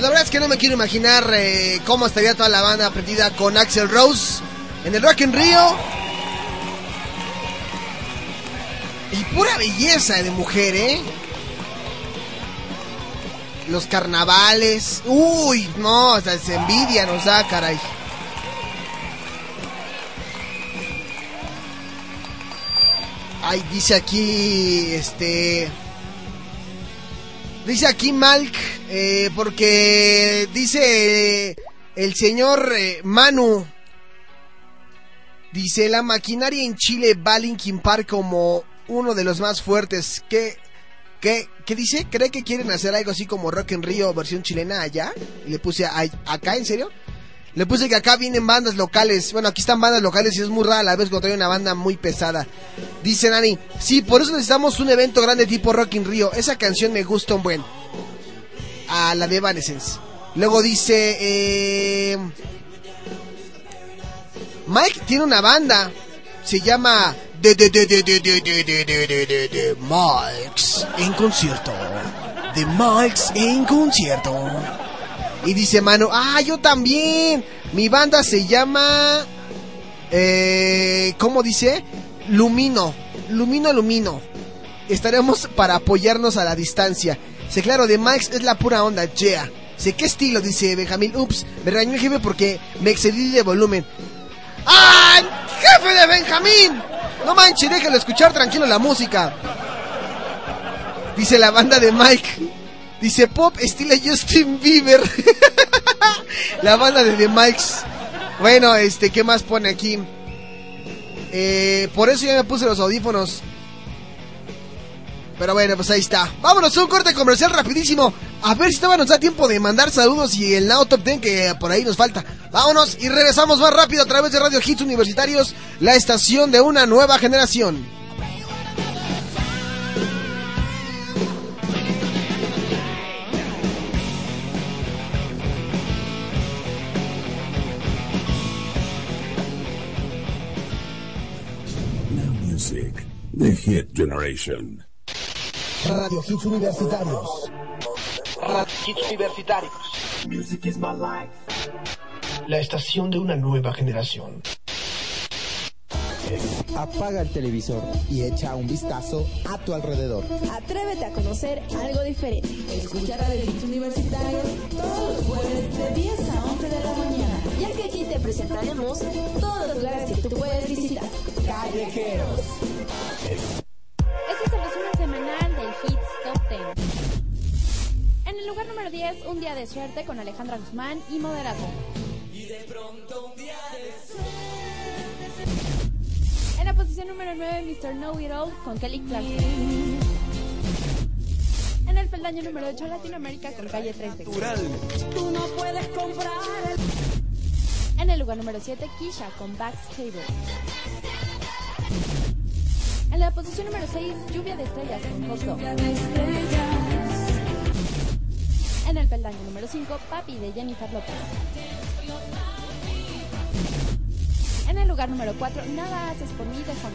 Pues la verdad es que no me quiero imaginar eh, cómo estaría toda la banda aprendida con Axel Rose en el Rock in Rio. Y pura belleza de mujer, ¿eh? Los carnavales. Uy, no, hasta se envidia nos da, caray. Ay, dice aquí, este... Dice aquí Malk, eh, porque dice el señor eh, Manu, dice la maquinaria en Chile va a Linkin Park como uno de los más fuertes. ¿Qué, qué, qué dice? ¿Cree que quieren hacer algo así como Rock en Río versión chilena allá? Y le puse a- acá, ¿en serio? Le puse que acá vienen bandas locales. Bueno, aquí están bandas locales y es muy rara la vez cuando hay una banda muy pesada. Dice Nani, sí, por eso necesitamos un evento grande tipo Rock in Rio. Esa canción me gusta un buen a la de Evanescence. Luego dice, eh, Mike tiene una banda, se llama de, de, Mike's en concierto. De Mike's en concierto. Y dice Mano, ah, yo también. Mi banda se llama... Eh, ¿Cómo dice? Lumino. Lumino, Lumino. Estaremos para apoyarnos a la distancia. Sé claro, de Max es la pura onda, yeah. Sé qué estilo, dice Benjamín. Ups, me regañó el jefe porque me excedí de volumen. ¡Ah! ¡Jefe de Benjamín! No manches, déjalo escuchar tranquilo la música. Dice la banda de Mike. Dice pop estilo Justin Bieber. la banda de The Mikes. Bueno, este, ¿qué más pone aquí? Eh, por eso ya me puse los audífonos. Pero bueno, pues ahí está. Vámonos a un corte comercial rapidísimo. A ver si todavía nos da tiempo de mandar saludos y el Now Top 10 que por ahí nos falta. Vámonos y regresamos más rápido a través de Radio Hits Universitarios, la estación de una nueva generación. The hit generation. Radio Hits Universitarios. Radio Hits Universitarios. Music is my life. La estación de una nueva generación. Apaga el televisor y echa un vistazo a tu alrededor. Atrévete a conocer algo diferente. Escucha Radio Hits Universitarios todos los jueves de 10 a 11 de la mañana. Ya que aquí te presentaremos todos los lugares que tú puedes visitar. Callejeros. Este es el resumen semanal del Hits Top 10. En el lugar número 10, Un Día de Suerte con Alejandra Guzmán y Moderato. En la posición número 9, Mr. Know It All con Kelly Clarkson. En el peldaño número 8, Latinoamérica con Calle 13. Tú no puedes comprar En el lugar número 7, Kisha con Back's Table. En la posición número 6, Lluvia de Estrellas con Dog. En el peldaño número 5, Papi de Jennifer Lopez. En el lugar número 4, Nada haces por mí de Juan.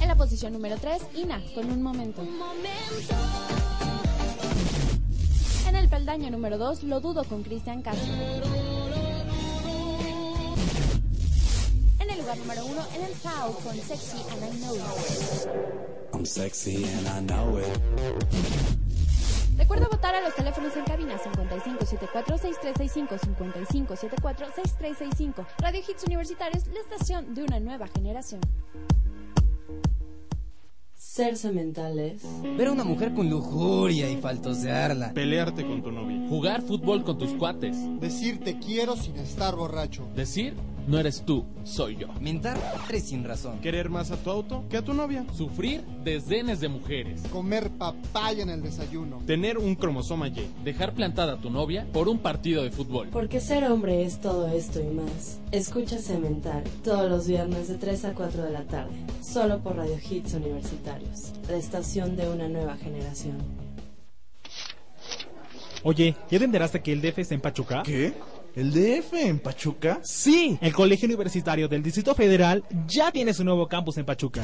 En la posición número 3, Ina con Un Momento. En el peldaño número 2, Lo Dudo con Cristian Castro. Lugar número 1, En el Sao con Sexy and I Know It. I'm sexy and I know it. Recuerda votar a los teléfonos en cabina 5574-6365, 5574-6365. Radio Hits Universitarios, la estación de una nueva generación. Ser sementales. Ver a una mujer con lujuria y faltosearla. Pelearte con tu novia. Jugar fútbol con tus cuates. Decir te quiero sin estar borracho. Decir, no eres tú, soy yo. Mentar tres sin razón. Querer más a tu auto que a tu novia. Sufrir desdenes de mujeres. Comer papaya en el desayuno. Tener un cromosoma Y. Dejar plantada a tu novia por un partido de fútbol. Porque ser hombre es todo esto y más. Escucha Cemental todos los viernes de 3 a 4 de la tarde. Solo por Radio Hits Universitarios. La estación de una nueva generación. Oye, ¿ya te enteraste que el DF está en Pachuca? ¿Qué? ¿El DF en Pachuca? Sí, el Colegio Universitario del Distrito Federal ya tiene su nuevo campus en Pachuca.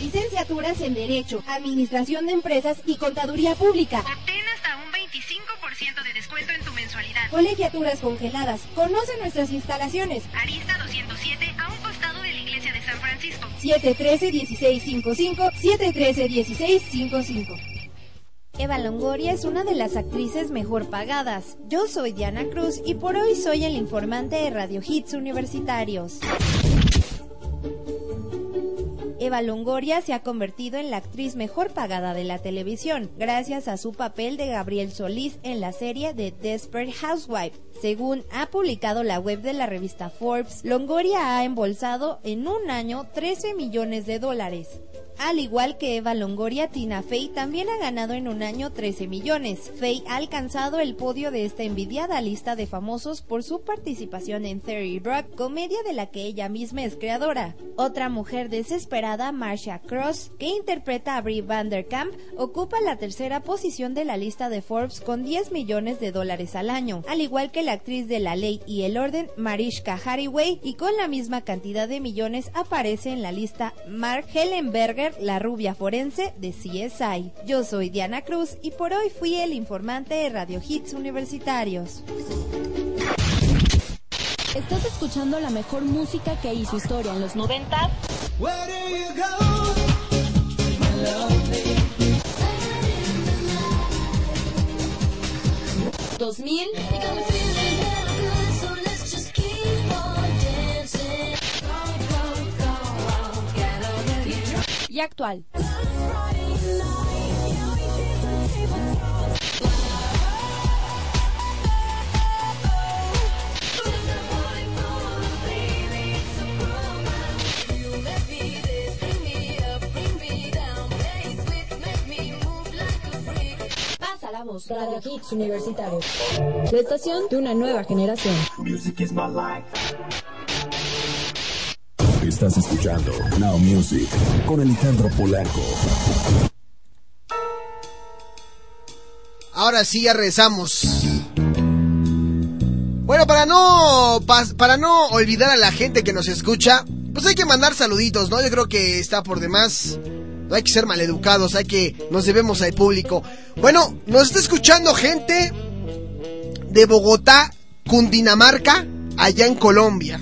licenciaturas en Derecho, Administración de Empresas y Contaduría Pública. Obtén hasta un 25% de descuento en tu mensualidad. Colegiaturas congeladas. Conoce nuestras instalaciones. Arista 207 a un costado de la iglesia de San Francisco. 713-1655, 713-1655. Eva Longoria es una de las actrices mejor pagadas. Yo soy Diana Cruz y por hoy soy el informante de Radio Hits Universitarios. Eva Longoria se ha convertido en la actriz mejor pagada de la televisión, gracias a su papel de Gabriel Solís en la serie The Desperate Housewife. Según ha publicado la web de la revista Forbes, Longoria ha embolsado en un año 13 millones de dólares. Al igual que Eva Longoria, Tina Fey también ha ganado en un año 13 millones. Fey ha alcanzado el podio de esta envidiada lista de famosos por su participación en Theory Rock, comedia de la que ella misma es creadora. Otra mujer desesperada, Marcia Cross, que interpreta a Brie Vanderkamp, ocupa la tercera posición de la lista de Forbes con 10 millones de dólares al año, al igual que la actriz de La Ley y el Orden, Marishka Hargitay, y con la misma cantidad de millones aparece en la lista Mark Hellenberger, la rubia forense de CSI. Yo soy Diana Cruz y por hoy fui el informante de Radio Hits Universitarios. Estás escuchando la mejor música que hizo historia en los 90. 2000 y actual. Pasa la voz. Radio Hits Universitarios. La estación de una nueva generación. Music is my life. Estás escuchando Now Music con Alejandro Polanco. Ahora sí, ya regresamos. Bueno, para no, para no olvidar a la gente que nos escucha, pues hay que mandar saluditos, ¿no? Yo creo que está por demás. No hay que ser maleducados, hay que nos debemos al público. Bueno, nos está escuchando gente de Bogotá, Cundinamarca, allá en Colombia.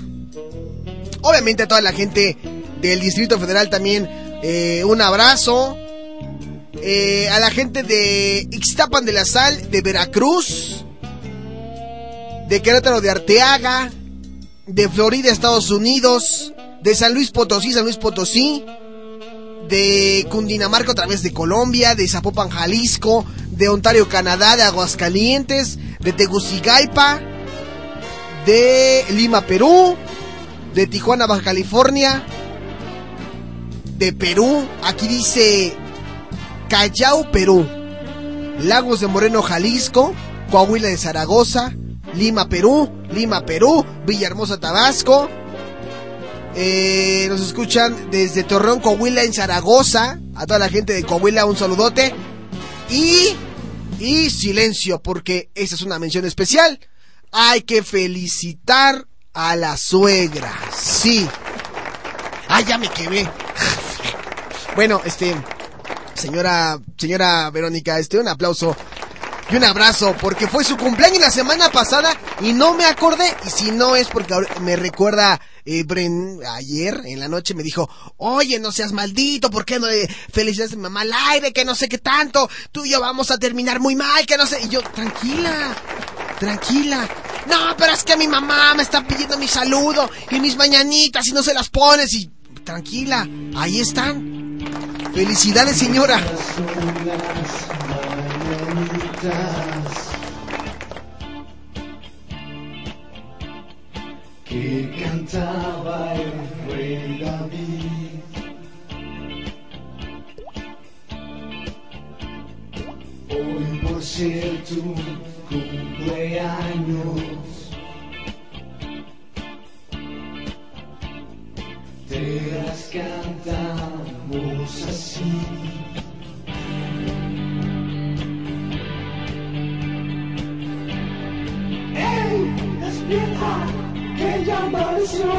Obviamente a toda la gente del Distrito Federal también eh, un abrazo. Eh, a la gente de Ixtapan de la Sal, de Veracruz, de Querétaro de Arteaga, de Florida, Estados Unidos, de San Luis Potosí, San Luis Potosí, de Cundinamarca, otra vez de Colombia, de Zapopan, Jalisco, de Ontario, Canadá, de Aguascalientes, de Tegucigalpa, de Lima, Perú, de Tijuana, Baja California, de Perú, aquí dice Callao, Perú, Lagos de Moreno, Jalisco, Coahuila de Zaragoza, Lima, Perú, Lima, Perú, Villahermosa, Tabasco. Eh, nos escuchan desde Torreón, Coahuila, en Zaragoza. A toda la gente de Coahuila, un saludote. Y, y silencio, porque esta es una mención especial. Hay que felicitar a la suegra. Sí. Ah, ya me quemé. Bueno, este, señora, señora Verónica, este, un aplauso y un abrazo, porque fue su cumpleaños la semana pasada y no me acordé. Y si no es porque me recuerda eh, Bren ayer en la noche me dijo, oye, no seas maldito, ¿por qué no le felicitas a mi mamá al aire? Que no sé qué tanto, tú y yo vamos a terminar muy mal, que no sé. Y yo, tranquila, tranquila. No, pero es que mi mamá me está pidiendo mi saludo y mis mañanitas y no se las pones y tranquila, ahí están. Felicidades, señora. Que cantaba el rey David. Hoy por ser tu cumpleaños, te las cantamos así. ¡Ey! Que ya amaneció.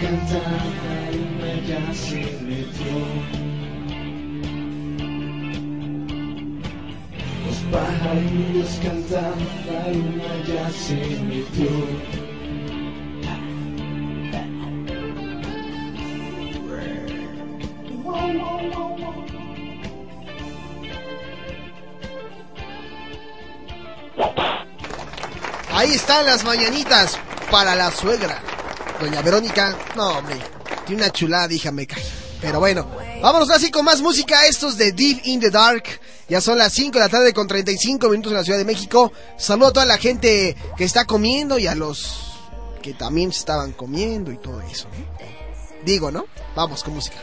cantada y una ya se metió. Los pajarillos cantan, la luna ya se metió. Ahí están las mañanitas para la suegra. Doña Verónica, no hombre, tiene una chulada, hija, me cae. Pero bueno, vámonos así con más música. Estos de Deep in the Dark. Ya son las 5 de la tarde con 35 minutos en la Ciudad de México. Saludo a toda la gente que está comiendo y a los que también estaban comiendo y todo eso. Digo, ¿no? Vamos con música.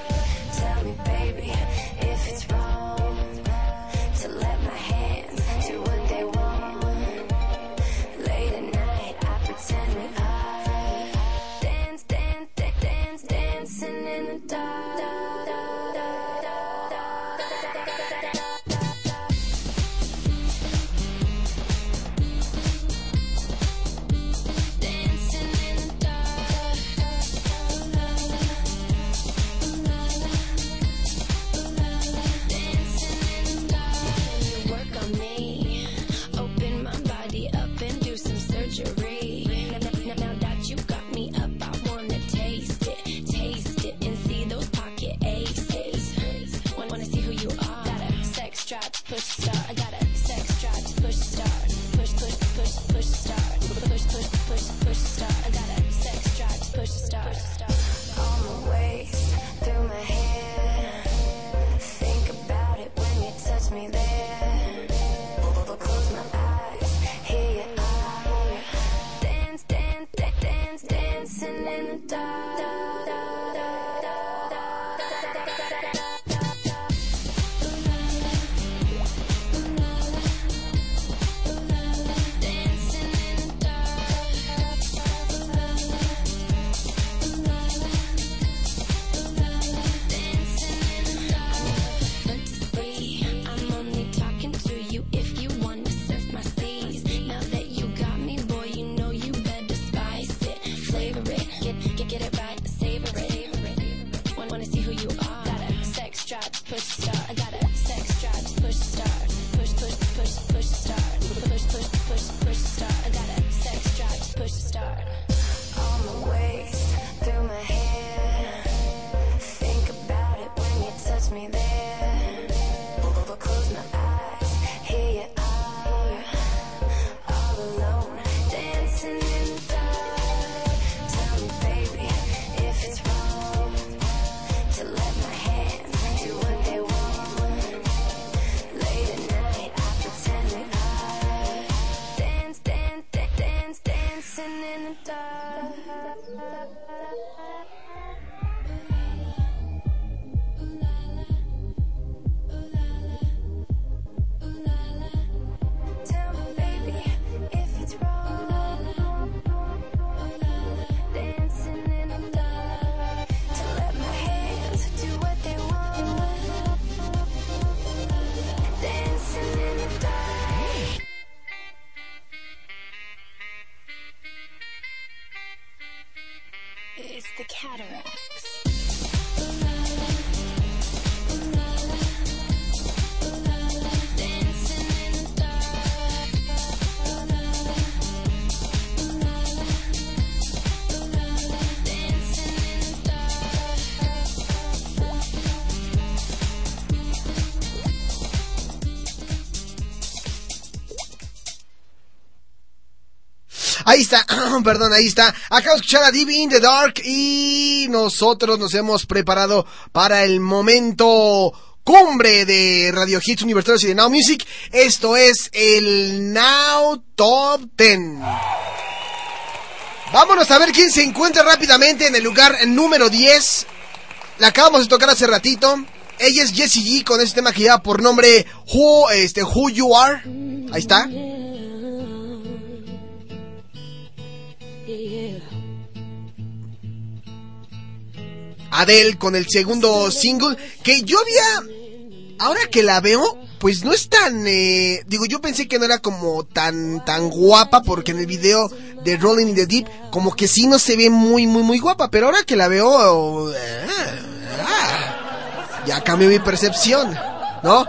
Ahí está, perdón, ahí está. Acabo de escuchar a Deep in the Dark y nosotros nos hemos preparado para el momento cumbre de Radio Hits Universitarios y de Now Music. Esto es el Now Top 10. Vámonos a ver quién se encuentra rápidamente en el lugar número 10. La acabamos de tocar hace ratito. Ella es Jessie G con este tema que lleva por nombre Who, este, Who You Are. Ahí está. Adele con el segundo single que yo había, ahora que la veo, pues no es tan, eh, digo, yo pensé que no era como tan, tan guapa, porque en el video de Rolling in the Deep, como que sí no se ve muy, muy, muy guapa, pero ahora que la veo, eh, ah, ya cambió mi percepción, ¿no?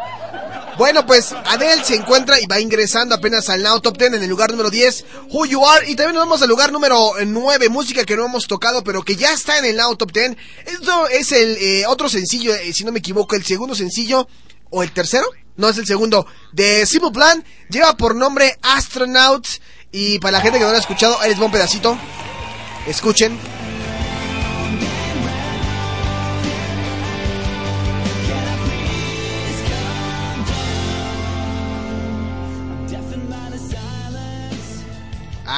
Bueno, pues Adele se encuentra y va ingresando apenas al Now Top 10 en el lugar número 10, Who You Are, y también nos vamos al lugar número 9, música que no hemos tocado, pero que ya está en el Now Top 10. Esto es el eh, otro sencillo, eh, si no me equivoco, el segundo sencillo, o el tercero, no es el segundo, de Simple Plan, lleva por nombre Astronaut, y para la gente que no lo ha escuchado, ahí les un pedacito, escuchen.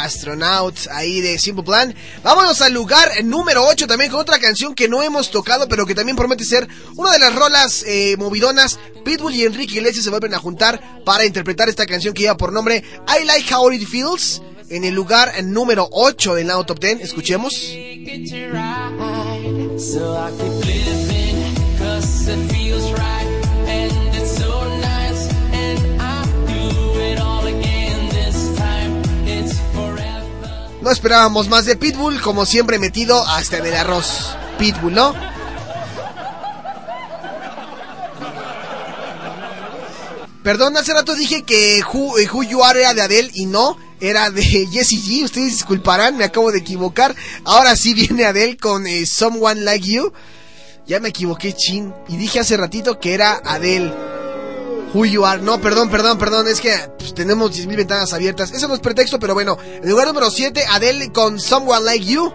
Astronauts ahí de Simple Plan. Vámonos al lugar número 8 también con otra canción que no hemos tocado, pero que también promete ser una de las rolas eh, movidonas. Pitbull y Enrique Iglesias se vuelven a juntar para interpretar esta canción que lleva por nombre I Like How It Feels. En el lugar número 8 del lado Top 10, escuchemos. No esperábamos más de Pitbull, como siempre metido hasta en el arroz. Pitbull, ¿no? Perdón, hace rato dije que Who, You Are era de Adele y no, era de Jessie G. Ustedes disculparán, me acabo de equivocar. Ahora sí viene Adele con eh, Someone Like You. Ya me equivoqué, chin. Y dije hace ratito que era Adele. Who You Are. No, perdón, perdón, perdón. Es que pues, tenemos 10.000 ventanas abiertas. Eso no es pretexto, pero bueno. En lugar número 7, Adele con Someone Like You.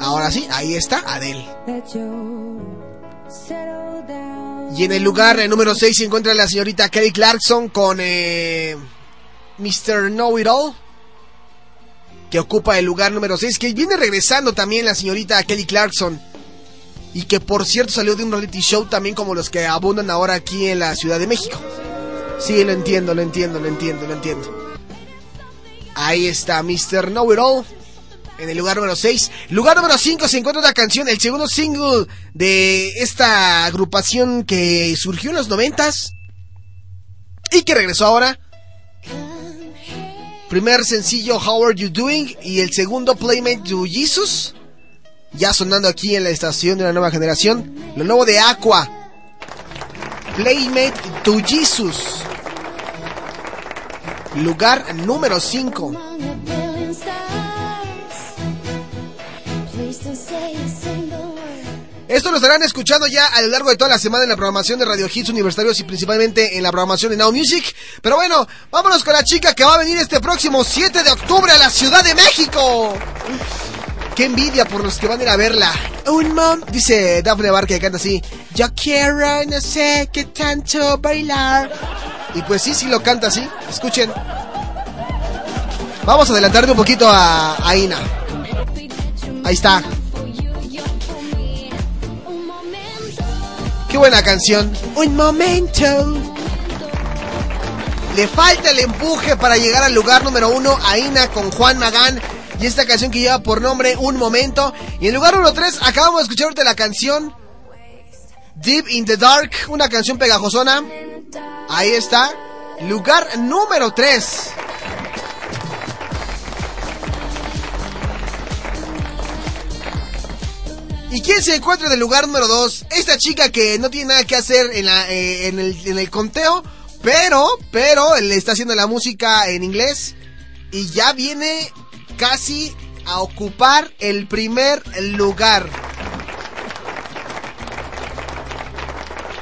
Ahora sí, ahí está Adele. Y en el lugar número 6 se encuentra la señorita Kelly Clarkson con eh, Mr. Know It All. Que ocupa el lugar número 6. Que viene regresando también la señorita Kelly Clarkson. Y que por cierto salió de un reality show también como los que abundan ahora aquí en la Ciudad de México. Sí, lo entiendo, lo entiendo, lo entiendo, lo entiendo. Ahí está Mr. Know It All. En el lugar número 6. Lugar número 5 se encuentra una canción, el segundo single de esta agrupación que surgió en los noventas y que regresó ahora. Primer sencillo How Are You Doing y el segundo Playmate to Jesus. Ya sonando aquí en la estación de la nueva generación. Lo nuevo de Aqua. Playmate to Jesus. Lugar número 5. Esto lo estarán escuchando ya a lo largo de toda la semana en la programación de Radio Hits Universitarios y principalmente en la programación de Now Music. Pero bueno, vámonos con la chica que va a venir este próximo 7 de octubre a la Ciudad de México. Qué envidia por los que van a ir a verla. Un mom, dice Daphne Barca que canta así. Yo quiero, no sé qué tanto bailar. Y pues sí, sí lo canta así. Escuchen. Vamos a adelantarle un poquito a, a Ina. Ahí está. Qué buena canción. Un momento. Le falta el empuje para llegar al lugar número uno a Ina con Juan Magán. Y esta canción que lleva por nombre Un Momento. Y en lugar número 3 acabamos de escuchar ahorita la canción Deep in the Dark. Una canción pegajosona. Ahí está. Lugar número 3. ¿Y quién se encuentra en el lugar número 2? Esta chica que no tiene nada que hacer en, la, eh, en, el, en el conteo, pero, pero le está haciendo la música en inglés y ya viene casi a ocupar el primer lugar.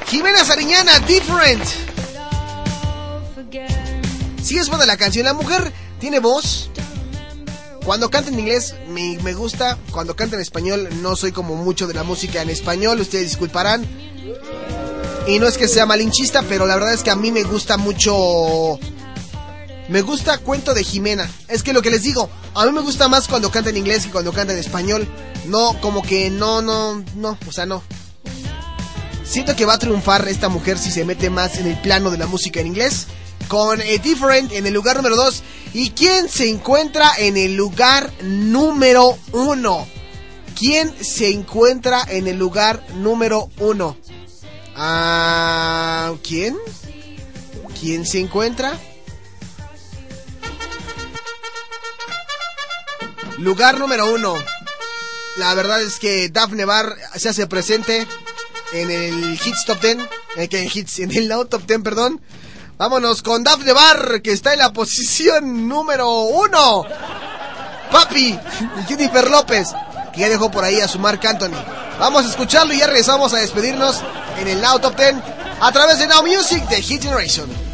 Jimena Sariñana, Different. Sí es buena la canción, la mujer tiene voz, cuando canta en inglés me, me, gusta, cuando canta en español no soy como mucho de la música en español, ustedes disculparán. Y no es que sea malinchista, pero la verdad es que a mí me gusta mucho... Me gusta Cuento de Jimena. Es que lo que les digo, a mí me gusta más cuando canta en inglés que cuando canta en español. No, como que no, no, no, o sea, no. Siento que va a triunfar esta mujer si se mete más en el plano de la música en inglés con A Different en el lugar número 2. ¿Y quién se encuentra en el lugar número 1? ¿Quién se encuentra en el lugar número 1? Ah, ¿Quién? ¿Quién se encuentra? Lugar número uno. La verdad es que Daphne Bar se hace presente en el Hits Top 10. eh, que Hits, en el Now Top 10, perdón. Vámonos con Daphne Bar, que está en la posición número uno. Papi, Jennifer López, que ya dejó por ahí a su Mark Anthony. Vamos a escucharlo y ya regresamos a despedirnos en el Now Top 10 a través de Now Music de Hit Generation.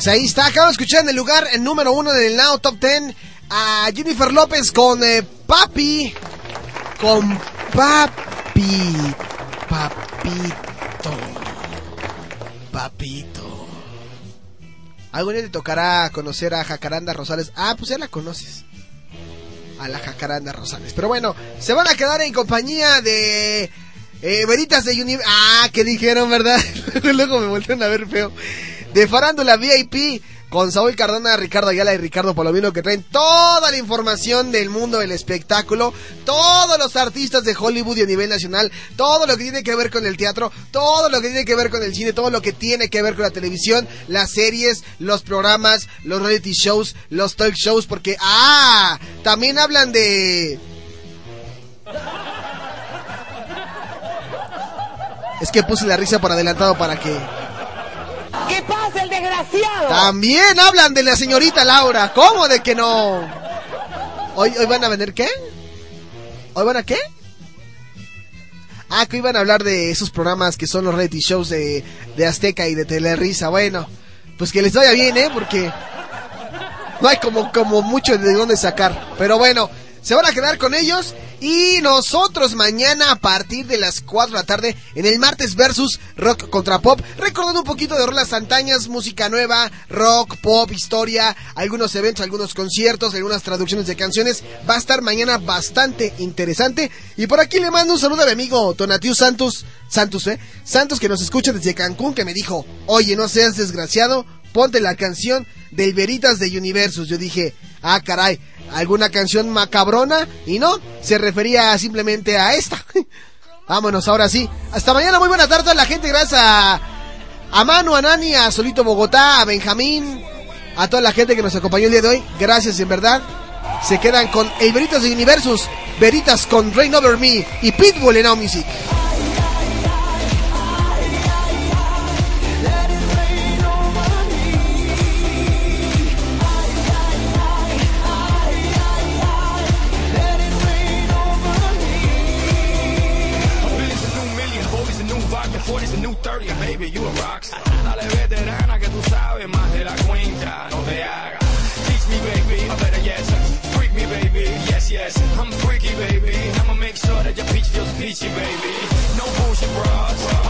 Pues ahí está, acabo de escuchar en el lugar el número uno del Now Top 10 a Jennifer López con eh, Papi. Con Papi. Papito. Papito. Algún día te tocará conocer a Jacaranda Rosales. Ah, pues ya la conoces. A la Jacaranda Rosales. Pero bueno, se van a quedar en compañía de eh, Veritas de Univ... Ah, que dijeron, ¿verdad? Luego me volvieron a ver feo. De Farándula VIP con Saúl Cardona, Ricardo Ayala y Ricardo Palomino que traen toda la información del mundo del espectáculo, todos los artistas de Hollywood y a nivel nacional, todo lo que tiene que ver con el teatro, todo lo que tiene que ver con el cine, todo lo que tiene que ver con la televisión, las series, los programas, los reality shows, los talk shows, porque, ah, también hablan de... Es que puse la risa por adelantado para que... ¿Qué pasa, el desgraciado? También hablan de la señorita Laura. ¿Cómo de que no? ¿Hoy, ¿Hoy van a vender qué? ¿Hoy van a qué? Ah, que iban a hablar de esos programas que son los reality shows de, de Azteca y de Telerisa. Bueno, pues que les vaya bien, ¿eh? Porque no hay como, como mucho de dónde sacar. Pero bueno, se van a quedar con ellos. Y nosotros mañana a partir de las 4 de la tarde en el martes versus rock contra pop. Recordando un poquito de rolas antañas, música nueva, rock, pop, historia, algunos eventos, algunos conciertos, algunas traducciones de canciones. Va a estar mañana bastante interesante. Y por aquí le mando un saludo a mi amigo Tonatiu Santos. Santos, ¿eh? Santos que nos escucha desde Cancún que me dijo, oye, no seas desgraciado, ponte la canción del Veritas de Universos. Yo dije, ah, caray, alguna canción macabrona y no, se refería simplemente a esta. Vámonos, ahora sí. Hasta mañana, muy buena tarde a la gente, gracias a, a Manu, a Nani, a Solito Bogotá, a Benjamín, a toda la gente que nos acompañó el día de hoy. Gracias, en verdad. Se quedan con el Veritas de Universos, Veritas con Rain Over Me y Pitbull en Now Music. You a rockstar. Dale veterana que tú sabes más de la cuenta, no te hagas. Teach me, baby, or better yes, freak me, baby, yes, yes. I'm freaky, baby, I'ma make sure that your peach feels peachy, baby. No bullshit bras,